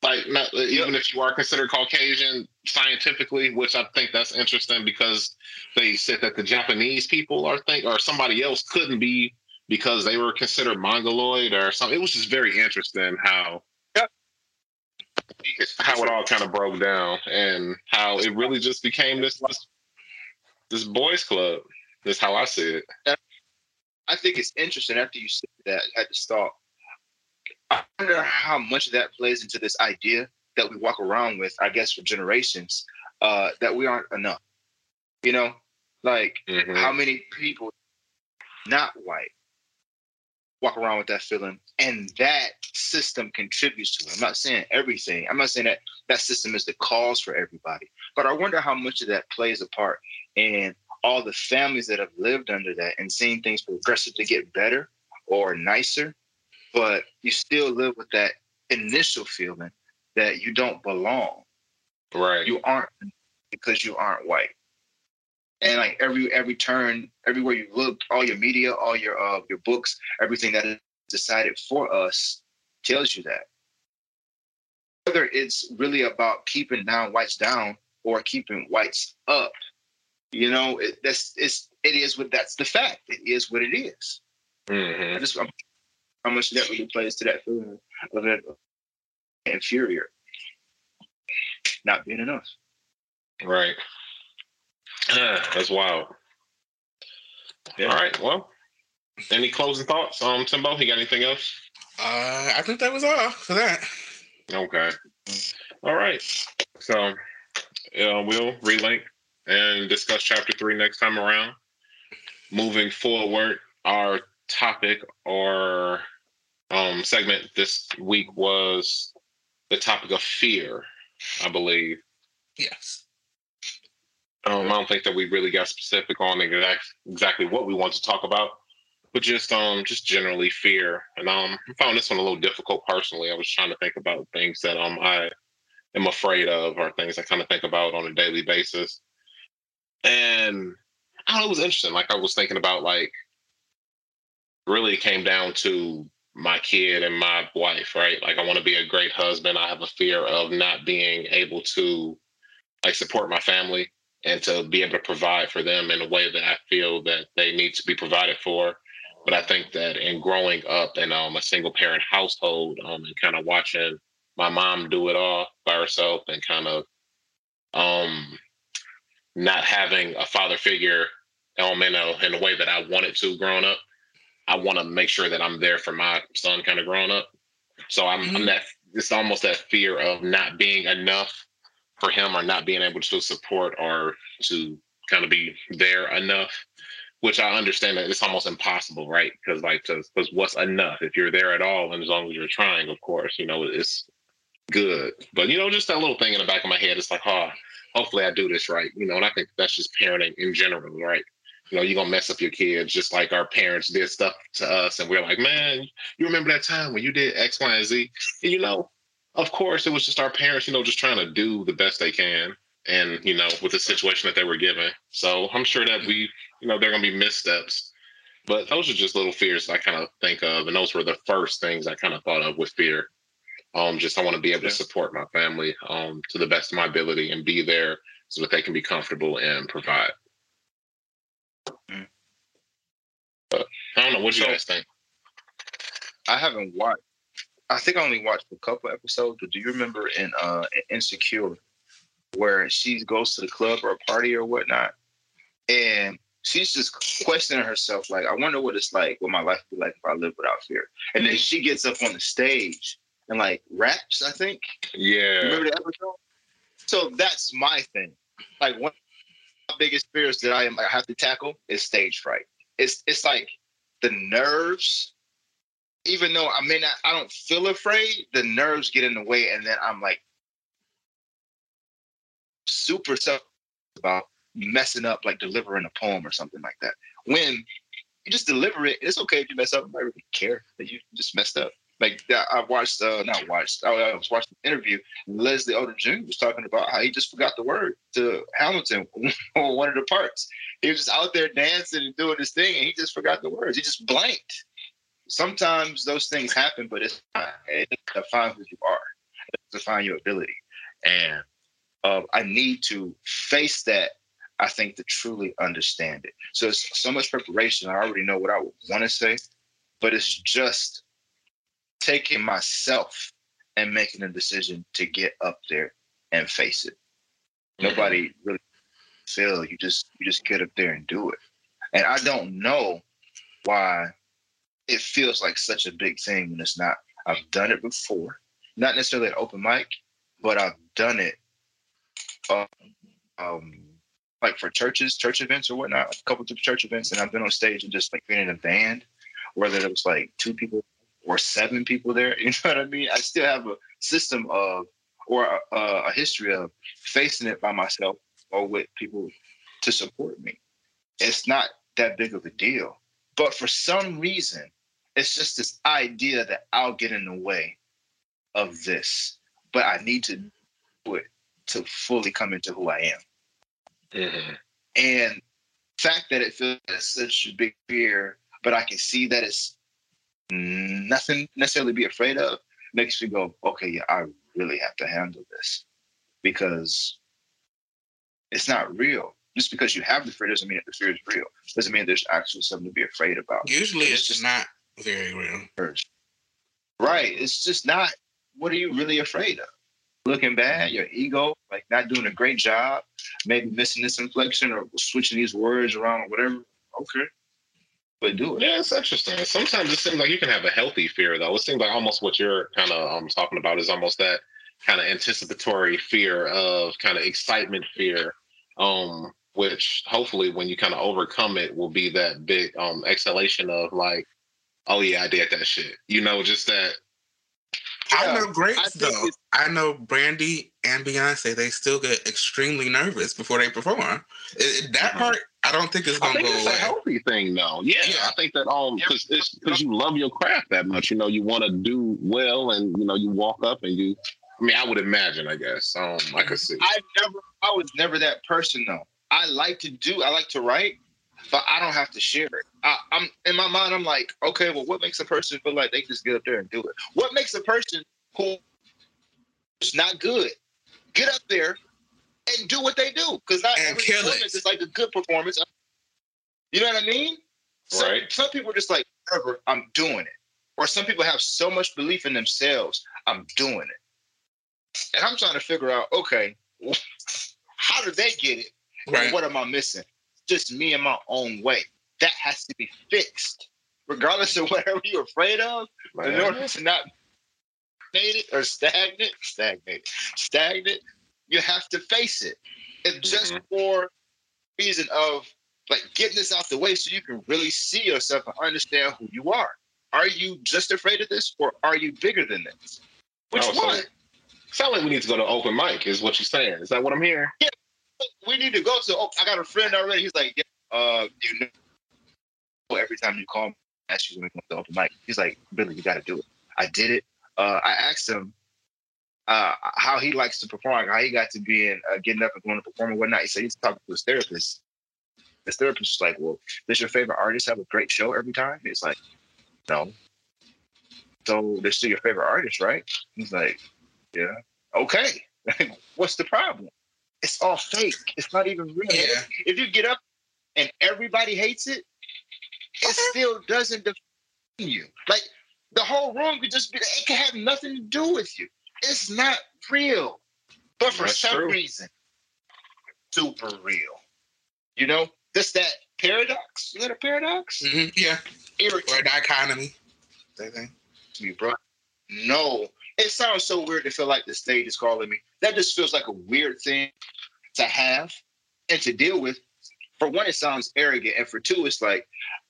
Like not, even if you are considered Caucasian scientifically, which I think that's interesting because they said that the Japanese people are think or somebody else couldn't be because they were considered mongoloid or something. It was just very interesting how how it all kind of broke down and how it really just became this this, this boys club. That's how I see it. I think it's interesting after you said that at the start. I wonder how much of that plays into this idea that we walk around with, I guess, for generations, uh, that we aren't enough. You know, like Mhm. how many people not white walk around with that feeling and that system contributes to it. I'm not saying everything. I'm not saying that that system is the cause for everybody, but I wonder how much of that plays a part in all the families that have lived under that and seen things progressively get better or nicer, but you still live with that initial feeling that you don't belong Right. you aren't because you aren't white. And like every every turn, everywhere you look, all your media, all your uh your books, everything that is decided for us tells you that. Whether it's really about keeping down whites down or keeping whites up, you know, it, that's it's it is what that's the fact. It is what it is. Mhm. I just I'm, how much that really plays to that feeling of it inferior, not being enough. Right. That's wild. Yeah. All right. Well, any closing thoughts, um, Timbo? You got anything else? Uh, I think that was all for that. Okay. All right. So uh, we'll relink and discuss chapter three next time around. Moving forward, our topic or um, segment this week was the topic of fear, I believe. Yes. Um, I don't think that we really got specific on exact, exactly what we want to talk about, but just um just generally fear. And um I found this one a little difficult personally. I was trying to think about things that um I am afraid of or things I kind of think about on a daily basis. And I know, it was interesting. Like I was thinking about like really came down to my kid and my wife, right? Like I want to be a great husband. I have a fear of not being able to like support my family and to be able to provide for them in a way that I feel that they need to be provided for. But I think that in growing up in um, a single parent household um, and kind of watching my mom do it all by herself and kind of um, not having a father figure element in, a, way that I wanted to growing up, I want to make sure that I'm there for my son kind of growing up. So I'm, I'm Mhm. that, it's almost that fear of not being enough for him or not being able to support or to kind of be there enough which i understand that it's almost impossible right because like because what's enough if you're there at all and as long as you're trying of course you know it's good but you know just that little thing in the back of my head it's like oh hopefully i do this right you know and i think that's just parenting in general right? You know you're gonna mess up your kids just like our parents did stuff to us and we're like man you remember that time when you did x y and z? And you know of course it was just our parents you know just trying to do the best they can and you know with the situation that they were given. So i'm sure that we you know they're to be missteps but those are just little fears i kind of think of and those were the first things i kind of thought of with fear um just i want to be able Yeah. to support my family um to the best of my ability and be there so that they can be comfortable and provide Mm. but i don't know what do you guys think I haven't watched. I think I only watched a couple episodes. But do you remember in uh Insecure, where she goes to the club or a party or whatnot, and she's just questioning herself, like, I wonder what it's like, what my life would be like if I live without fear. And then she gets up on the stage and like raps. I think. yeah Remember the episode? So that's my thing. Like one of my biggest fears that I am I have to tackle is stage fright. It's it's like the nerves. Even though I may not, I don't feel afraid. The nerves get in the way, and then I'm like super self about messing up, like delivering a poem or something like that. When you just deliver it, it's okay if you mess up. I don't really care that you just messed up. Like I watched, uh, not watched, I, I was watching the interview. Leslie Odom Jr. was talking about how he just forgot the word to Hamilton on one of the parts. He was just out there dancing and doing his thing, and he just forgot the words. He just blanked. Sometimes those things happen, but it's not. It define who you are. It define your ability. And uh, I need to face that I think to truly understand it. So it's so much preparation. I already know what I want to say, but it's just taking myself and making a decision to get up there and face it. Mm-hmm. Nobody really feel you just you just get up there and do it. And I don't know why it feels like such a big thing when it's not. I've done it before, not necessarily at open mic, but I've done it um, um like for churches, church events or whatnot, a couple of church events, and I've been on stage and just like being in a band, whether it was like two people or seven people there. You know what I mean? I still have a system of or a, a history of facing it by myself or with people to support me. It's not that big of a deal. But for some reason, it's just this idea that I'll get in the way of this, but I need to do it to fully come into who I am. Mm-hmm. And fact that it feels such a big fear, but I can see that it's nothing necessarily be afraid of, makes me go, okay, yeah, I really have to handle this because it's not real. Just because you have the fear doesn't mean that the fear is real. Doesn't mean there's actually something to be afraid about. Usually, it's, it's just not very real. Right. It's just not. What are you really afraid of? Looking bad, your ego, like not doing a great job, maybe missing this inflection or switching these words around or whatever. Okay, but do it. Yeah, it's interesting. Sometimes it seems like you can have a healthy fear, though. It seems like almost what you're kind of um, talking about is almost that kind of anticipatory fear of kind of excitement fear, um, which hopefully when you kind of overcome it will be that big um, exhalation of like, oh yeah, I did that shit. You know, just that I know greats though. I know Brandy and Beyonce. They still get extremely nervous before they perform. It, that mm-hmm. part, I don't think is going to go it's away. a healthy thing, though. Yeah, yeah. I think that um, because it's because you love your craft that much. You know, you want to do well, and you know, you walk up and you. I mean, I would imagine. I guess. Um, I could see. I never. I was never that person though. I like to do. I like to write, but I don't have to share it. I, am in my mind. I'm like, okay, well, what makes a person feel like they just get up there and do it? What makes a person who is not good get up there and do what they do? Because not and every performance is like a good performance. You know what I mean? Some, right. Some people are just like, whatever, I'm doing it. Or some people have so much belief in themselves, I'm doing it. And I'm trying to figure out, okay, how do they get it? Right. what am I missing? Just me in my own way. That has to be fixed, regardless of whatever you're afraid of. In order to not stagnated or stagnant, stagnant, stagnant, you have to face it. If just mm-hmm. for reason of like getting this out the way so you can really see yourself and understand who you are. Are you just afraid of this or are you bigger than this? Which oh, one? Sound like we need to go to open mic, is what you're saying. Is that what I'm hearing? Yeah. We need to go to oh, I got a friend already. He's like, yeah, uh, you know every time you call me, ask you when we go to open mic. He's like, Billy, you gotta do it. I did it uh, I asked him uh, how he likes to perform, how he got to being uh, getting up and going to perform and whatnot. He said he's talking to his therapist. His therapist was like, "Well, does your favorite artist have a great show every time?" He's like, "No." So they're still your favorite artist, right? He's like, "Yeah." Okay. What's the problem? It's all fake. It's not even real. Yeah. If you get up and everybody hates it, it still doesn't define you. Like the whole room could just be, it could have nothing to do with you. It's not real. But for That's some true. reason, super real. You know, this that paradox. Is that a paradox? Mm-hmm. Yeah. Irritant. Or dichotomy. Anything? Me, bro. No. It sounds so weird to feel like the stage is calling me. That just feels like a weird thing to have and to deal with. For one, it sounds arrogant, and for two, it's like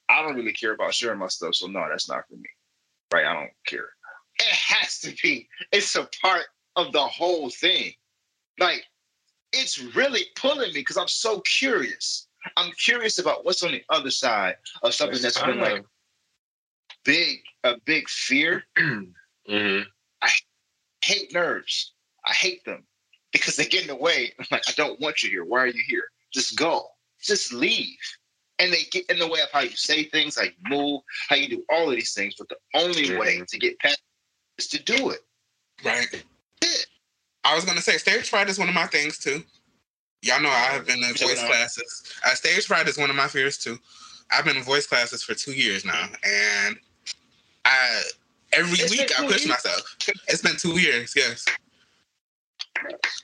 I don't really care about sharing my stuff, so no, that's not for me right? I don't care. It has to be. It's a part of the whole thing. Like, it's really pulling me because I'm so curious. I'm curious about what's on the other side of something that's been like big, a big fear Mm-hmm. Hate nerves. I hate them because they get in the way. I'm like, I don't want you here. Why are you here? Just go. Just leave. And they get in the way of how you say things, how you move, how you do all of these things. But the only way Mhm. to get past is to do it. Right. I was gonna say stage fright is one of my things too. Y'all know I have been in voice classes. Uh, stage fright is one of my fears too. I've been in voice classes for two years now, and I every It's week I push years? myself. It's been two years, yes.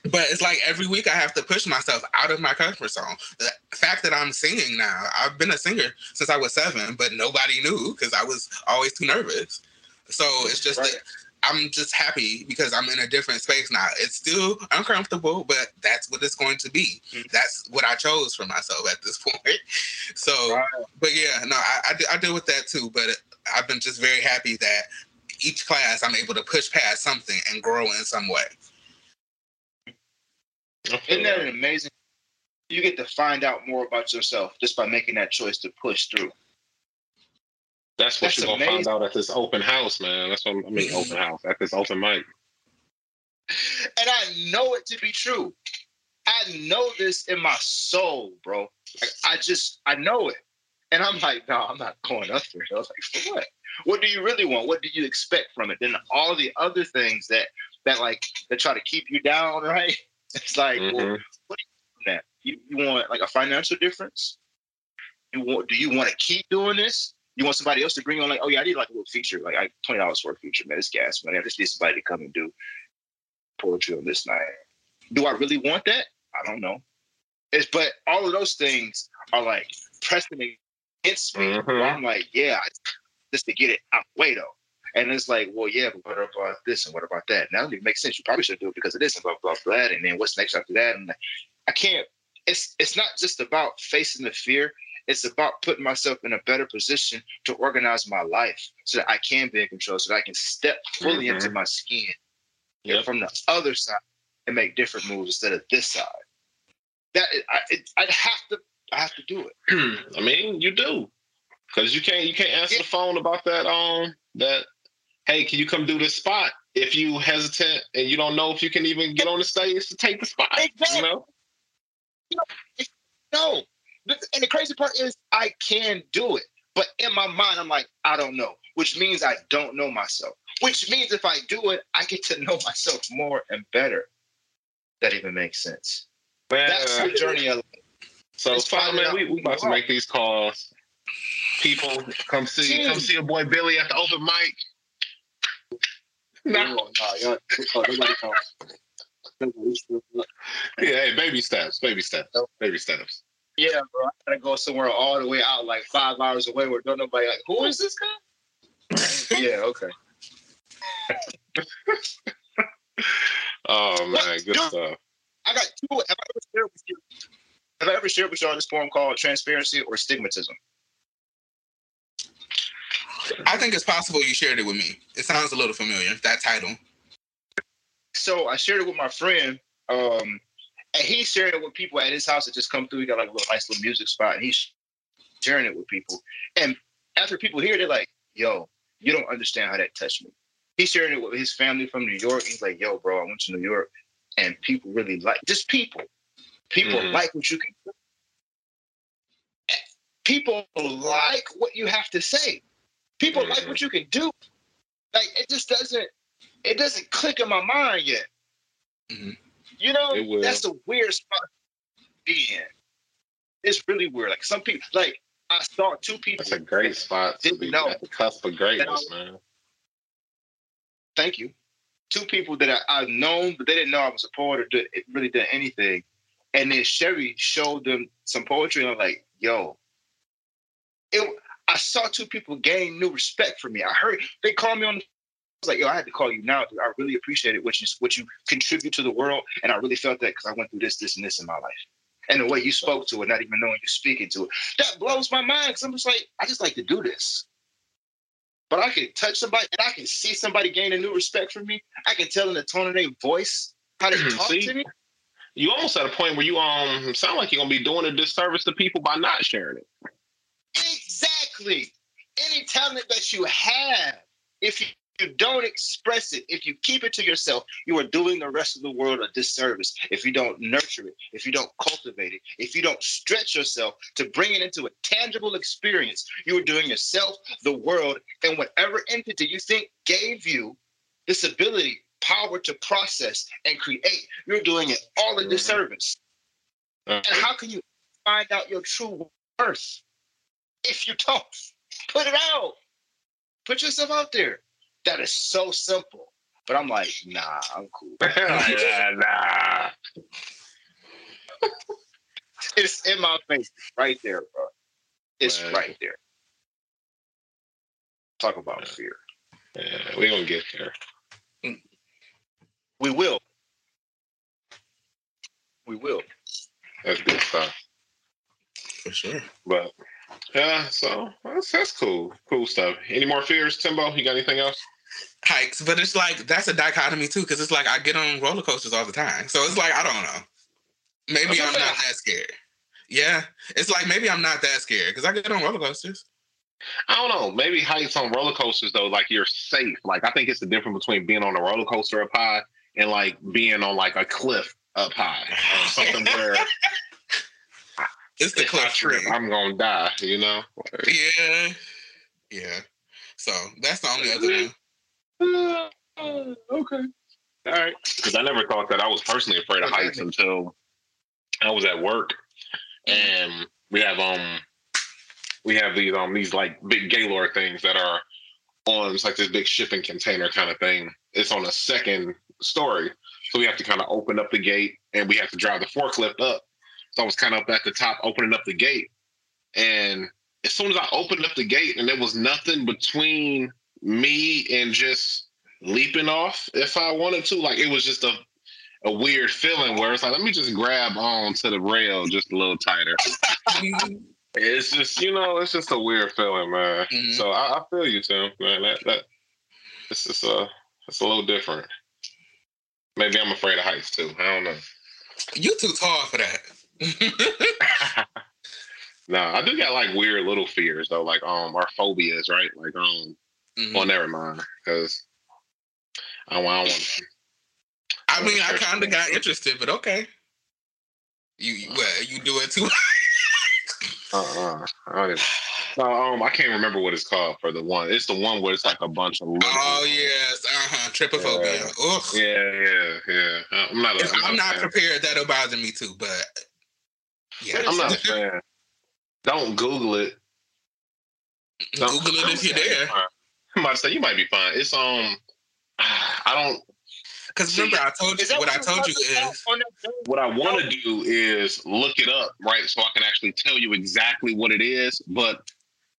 But it's like every week I have to push myself out of my comfort zone. The fact that I'm singing now, I've been a singer since I was seven, but nobody knew because I was always too nervous. So it's just Right. that I'm just happy because I'm in a different space now. It's still uncomfortable, but that's what it's going to be. Mhm. That's what I chose for myself at this point. So, Right. but yeah, no, I, I, I deal with that too. But I've been just very happy that each class I'm able to push past something and grow in some way. Isn't that an amazing? You get to find out more about yourself just by making that choice to push through. That's what That's you're gonna amazing. find out at this open house, man. That's what I mean, open house at this open mic. And I know it to be true. I know this in my soul, bro. Like, I just, I know it. And I'm like, no, I'm not going up there. I was like, for what? What do you really want? What do you expect from it? Then all the other things that, that like, that try to keep you down, right? It's like, well, Mhm. that you, you want like a financial difference? You want? Do you want to keep doing this? You want somebody else to bring on like, oh yeah, I need like a little feature, like I twenty dollars for a feature, man. It's gas money. I just need somebody to come and do poetry on this night. Do I really want that? I don't know. It's but all of those things are like pressing against me. Mhm. I'm like, yeah, just to get it out the way though. And it's like, well, yeah, but what about this and what about that? Now it makes sense. You probably should do it because of this and blah blah blah. And then what's next after that? And I can't. It's it's not just about facing the fear. It's about putting myself in a better position to organize my life so that I can be in control, so that I can step fully Mhm. into my skin Yep. from the other side and make different moves instead of this side. That I it, I'd have to I have to do it. I mean, you do, because you can't you can't answer the phone about that. Um, that hey, can you come do this spot? If you hesitant and you don't know if you can even get on the stage to take the spot, Exactly. you know. No. And the crazy part is I can do it. But in my mind, I'm like, I don't know, which means I don't know myself. Which means if I do it, I get to know myself more and better. That even makes sense. That's the journey of So It's man. We we about to make these calls. People come see come see your boy Billy at the open mic. No. Oh, nah, y'all- nobody knows. Yeah, hey, baby steps, baby steps, baby steps. Yeah, bro. I gotta go somewhere all the way out, like five hours away, where don't nobody like, who is this guy? yeah, okay. Oh man, good Yo. stuff. I got two. Have I ever shared with you? Have I ever shared with you on this forum called transparency or stigmatism? I think it's possible you shared it with me. It sounds a little familiar. That title. So I shared it with my friend, um, and he shared it with people at his house that just come through. He got like a little nice little music spot, and he's sharing it with people. And after people hear, it, they're like, "Yo, you don't understand how that touched me." He's sharing it with his family from New York. He's like, "Yo, bro, I went to New York, and people really like just people. People Mhm. like what you can. do. People like what you have to say. People like what you can do. Like it just doesn't. It doesn't click in my mind yet. Mhm. You know, that's a weird spot to be in. It's really weird. Like some people, like I saw two people. That's a great spot to be know. at the cusp of greatness, man. Thank you. Two people that I, I've known, but they didn't know I was a poet or did, it really did anything. And then Sherry showed them some poetry, and I'm like, yo, it. I saw two people gain new respect for me. I heard they called me on. I was like, yo, I had to call you now. Dude. I really appreciated what you what you contribute to the world, and I really felt that because I went through this, this, and this in my life. And the way you spoke to it, not even knowing you're speaking to it, that blows my mind. Because I'm just like, I just like to do this. But I can touch somebody, and I can see somebody gain a new respect for me. I can tell in the tone of their voice how they talk See? to me. You almost at a point where you um sound like you're gonna be doing a disservice to people by not sharing it. Any talent that you have, if you you don't express it, if you keep it to yourself, you are doing the rest of the world a disservice. If you don't nurture it, if you don't cultivate it, if you don't stretch yourself to bring it into a tangible experience, you are doing yourself, the world, and whatever entity you think gave you this ability, power to process and create, you're doing it all a Mhm. disservice. And how can you find out your true worth if you don't put it out? Put yourself out there. That is so simple. But I'm like, nah, I'm cool. yeah, nah. It's in my face, right there, bro. It's Man. right there. Talk about fear. Yeah, we gonna get there. We will. We will. That's good stuff. For sure. But yeah, so that's that's cool. Cool stuff. Any more fears, Timbo? You got anything else? Hikes, but it's like that's a dichotomy too, because it's like I get on roller coasters all the time. So it's like I don't know. Maybe I'm not that scared. Yeah, it's like maybe I'm not that scared because I get on roller coasters. I don't know. Maybe heights on roller coasters though, like you're safe. Like I think it's the difference between being on a roller coaster up high and like being on like a cliff up high. Or something where It's the if I cliff trip. I'm gonna die. You know. Yeah, yeah. So that's the only other one. okay. All right. Because I never thought that I was personally afraid of heights until I was at work, and we have um we have these um these like big Gaylord things that are on it's like this big shipping container kind of thing. It's on a second story, so we have to kind of open up the gate and we have to drive the forklift up. So I was kind of up at the top opening up the gate, and as soon as I opened up the gate and there was nothing between me and just leaping off if I wanted to. Like it was just a a weird feeling where it's like, let me just grab on to the rail just a little tighter. It's just, you know, it's just a weird feeling, man. Mhm. So I, I feel you, Tim. Man, that that it's just a it's a little different. Maybe I'm afraid of heights too. I don't know. You too tall for that. no, I do got like weird little fears though, like um our phobias, right? Like um Mhm. well never mind. Because I don't, I want I mean, I kind of got interested, but okay. You, you well, you do it too. Uh-uh. I don't even- No, um, I can't remember what it's called for the one. It's the one where it's like a bunch of. Little, oh yes, uh huh. Trypophobia. Ugh. Yeah, yeah, yeah. I'm not. A, If I'm not fan. prepared. That'll bother me too. But yeah, I'm not saying. Don't Google it. Don't- Google it if you're there. I'm about to say you might be fine. It's um, I don't. Because remember, I told you Is what I told you is on that day? What I want to do is look it up, right? So I can actually tell you exactly what it is. But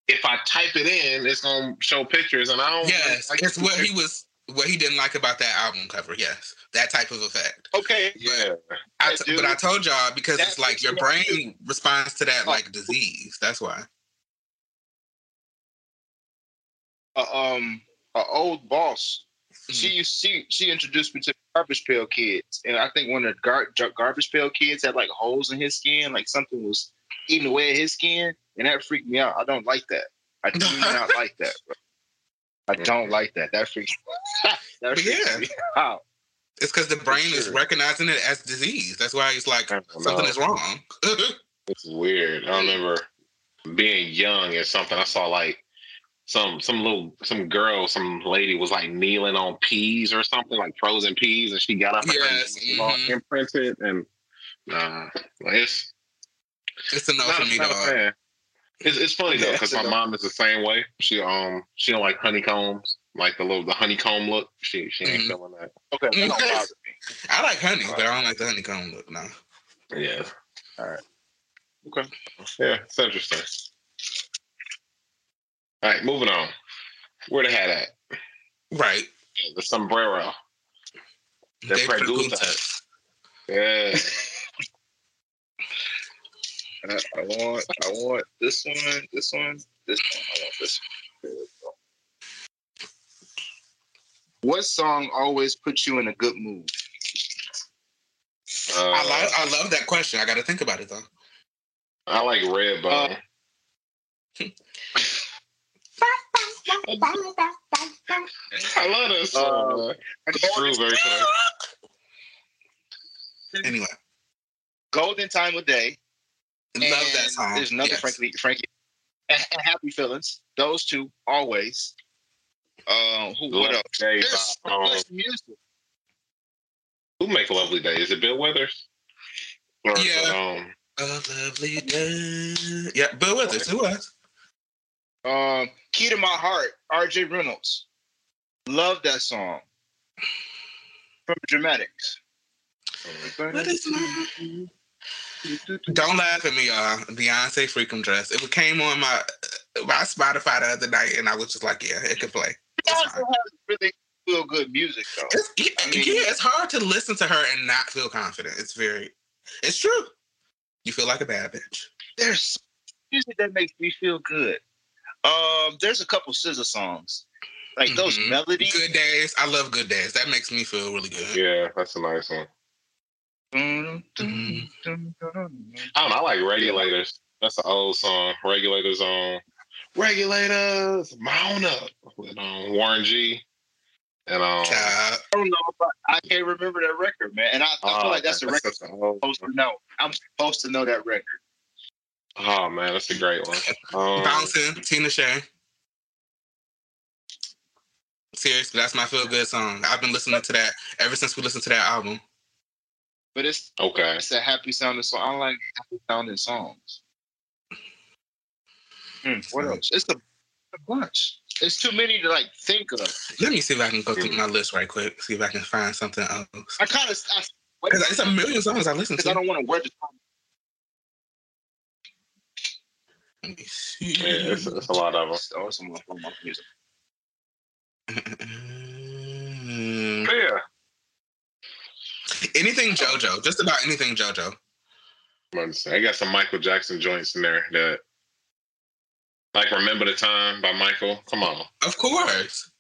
if I type it in, it's gonna show pictures, and I don't. yes, like it's what he was what he didn't like about that album cover. Yes, that type of effect. Okay. Yeah. I t- but I told y'all because That it's like your brain responds to that like disease. That's why. Uh, um, an old boss. She used she she introduced me to garbage pail kids, and I think one of the gar- gar- garbage pail kids had like holes in his skin, like something was eating away at his skin, and that freaked me out. I don't like that. I do not like that. Bro. I don't like that. That freaks. that freaks yeah. me out. It's because the brain is recognizing it as disease. That's why it's like something is wrong. It's weird. I remember being young and something. I saw like some some little some girl, some lady was like kneeling on peas or something, like frozen peas, and she got up and Yes, all mhm. imprinted and nah, it's it's a no not, for me, dog. It's, it's funny though because my mom is the same way. She um she don't like honeycombs, like the little the honeycomb look. She she ain't Mhm. feeling that. Okay, that don't bother me. I like honey, but I don't like the honeycomb look. No. Yeah. All right. Okay. Yeah, it's interesting. All right, moving on. Where the hat at? Right. Yeah, the sombrero. The They pregunta. preguntas. Yeah. I, I want I want this one, this one, this one. I want this one. There we go. What song always puts you in a good mood? Uh, I like. I love that question. I got to think about it though. I like Redbone. Uh, I love this song. Uh, man. True version. Anyway, Golden Time of Day. love that song. There's another Yes. Frankie Frankie and and Happy Feelings. Those two always. Um, who what else? Day There's by, so um, much music. who make a Lovely Day? Is it Bill Withers? Or is it, um, A lovely day. Yeah, Bill Withers. Who was? Um, Key to My Heart, R.J. Reynolds. Love that song. From Dramatics. What is my- Don't laugh at me, y'all. Beyonce Freakum Dress. It came on my my Spotify the other night, and I was just like, yeah, it could play. She also has really feel good music though. It's, yeah, I mean- yeah, it's hard to listen to her and not feel confident. It's very, it's true. You feel like a bad bitch. There's music that makes me feel good. Um, there's a couple SZA songs. Like those Mhm. melodies. Good days. I love good days. That makes me feel really good. yeah, that's a nice one. Dun, Mhm. dun, dun, dun. I don't know. I like Regulators. That's an old song. Regulators on Regulators, mount up with um, Warren G. And um, Child. I don't know, but I can't remember that record, man. And I, I oh, feel like that's the man, record such an old I'm supposed to know. I'm supposed to know that record. Oh man, that's a great one. Um, Bouncing, Tinashe. Seriously, that's my feel good song. I've been listening to that ever since we listened to that album. But it's Okay. it's a happy sounding song. I like happy sounding songs. Hmm, what else? It's a, a bunch. It's too many to like think of. Let me see if I can go through my list right quick. See if I can find something else. I kind of because it's a million songs I listen because I don't want to wear the Let me see. Yeah, it's, it's a lot of them. Oh, it's on my music. Mm, Yeah. anything JoJo, just about anything JoJo. I'm gonna say, I got some Michael Jackson joints in there that, like, "Remember the Time" by Michael. Come on. Of course.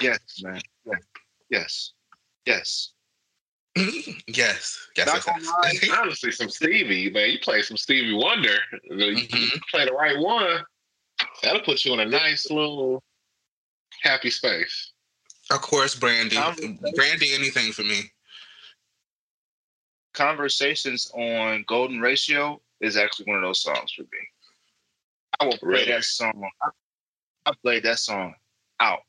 Yes, man. Yeah. Yes. Yes. yes. Yes. Not yes, yes. Honestly, some Stevie, man. You play some Stevie Wonder. You Mhm. play the right one. That'll put you in a nice little happy space. Of course, Brandy. Conversation. Brandy, anything for me. Conversations on Golden Ratio is actually one of those songs for me. I will play Really? that song. I, played that song out.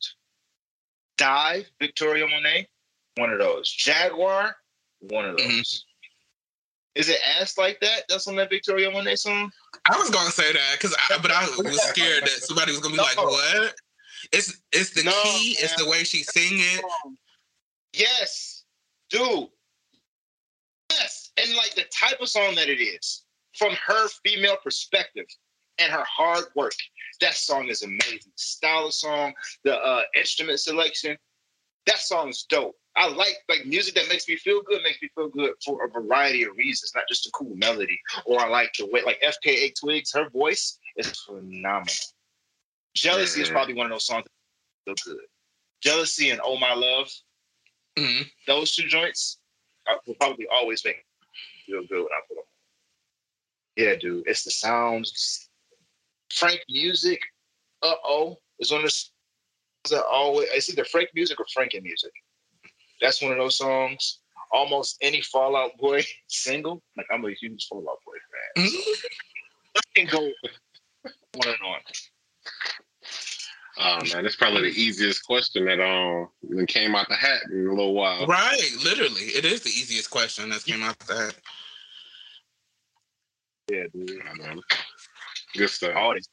Dive, Victoria Monet, one of those. Jaguar, one of those. Mhm. Is it ass like that? That's on that Victoria Monet song? I was gonna say that because, I, but I was scared that somebody was gonna be like, "What?" It's it's the No, key. It's the way she sing it. Yes, dude. Yes, and like the type of song that it is from her female perspective and her hard work. That song is amazing. Style of song, the uh, instrument selection. That song is dope. I like like music that makes me feel good. Makes me feel good for a variety of reasons, not just a cool melody. Or I like the way like FKA Twigs. Her voice is phenomenal. Jealousy is probably one of those songs that feel good. Jealousy and Oh My Love Mhm. those two joints I will probably always make me feel good when I put them. On. Yeah, dude, it's the sounds. Frank music. Uh oh, it's on this. That always it's either Frank music or Franken music. That's one of those songs. Almost any Fallout Boy single. Like I'm a huge Fallout Boy fan. Mhm. I can go on and on. Oh man, that's probably the easiest question that um that came out the hat in a little while. Right, literally, it is the easiest question that came out that. Yeah, dude. I know. Good stuff. All these.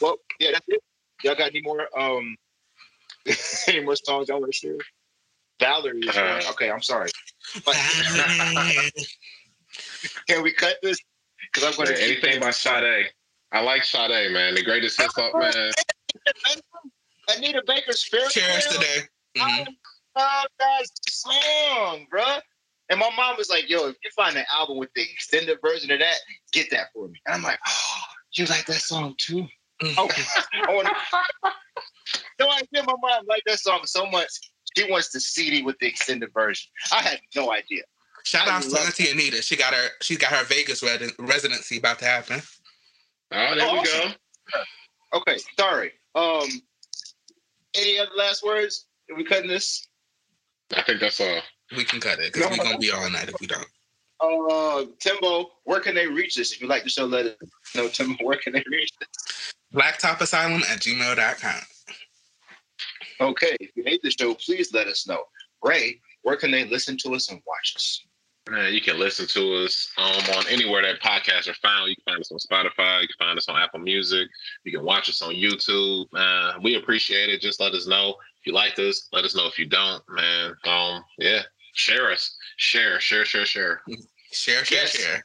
Well, yeah, that's it. Y'all got any more um any more songs y'all want to share? Valerie Uh. Okay, I'm sorry. But can we cut this? Because I'm going Yeah, to anything by Sade. I like Sade, man. The greatest hip hop man. Anita Baker's Spirit. Cheers today. I Mhm. love that song, bruh. And my mom was like, "Yo, if you find an album with the extended version of that, get that for me." And I'm like, "Oh, you like that song too?" Okay. I wanna- no idea my mom liked that song so much. She wants the CD with the extended version. I had no idea. Shout I out to love Auntie Anita. She got her. She got her Vegas red- residency about to happen. Oh, there Oh, we awesome. go. Okay, sorry. Um, any other last words? Are we cutting this? I think that's all. We can cut it because we're gonna be all night if we don't. Uh, Timbo, where can they reach us? If you like the show, let us know. Timbo, where can they reach us? Blacktopasylum at gmail.com. Okay, if you hate the show, please let us know. Ray, where can they listen to us and watch us? Man, you can listen to us um, on anywhere that podcasts are found. You can find us on Spotify. You can find us on Apple Music. You can watch us on YouTube. Man, we appreciate it. Just let us know if you like us. Let us know if you don't, man. Um, yeah, share us. Share, share, share, share. Share, share, Yes. share.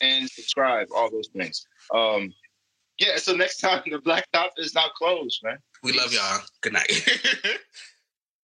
And subscribe, all those things. Um, yeah, so next time the Black Top is not closed, man. We love y'all. Good night.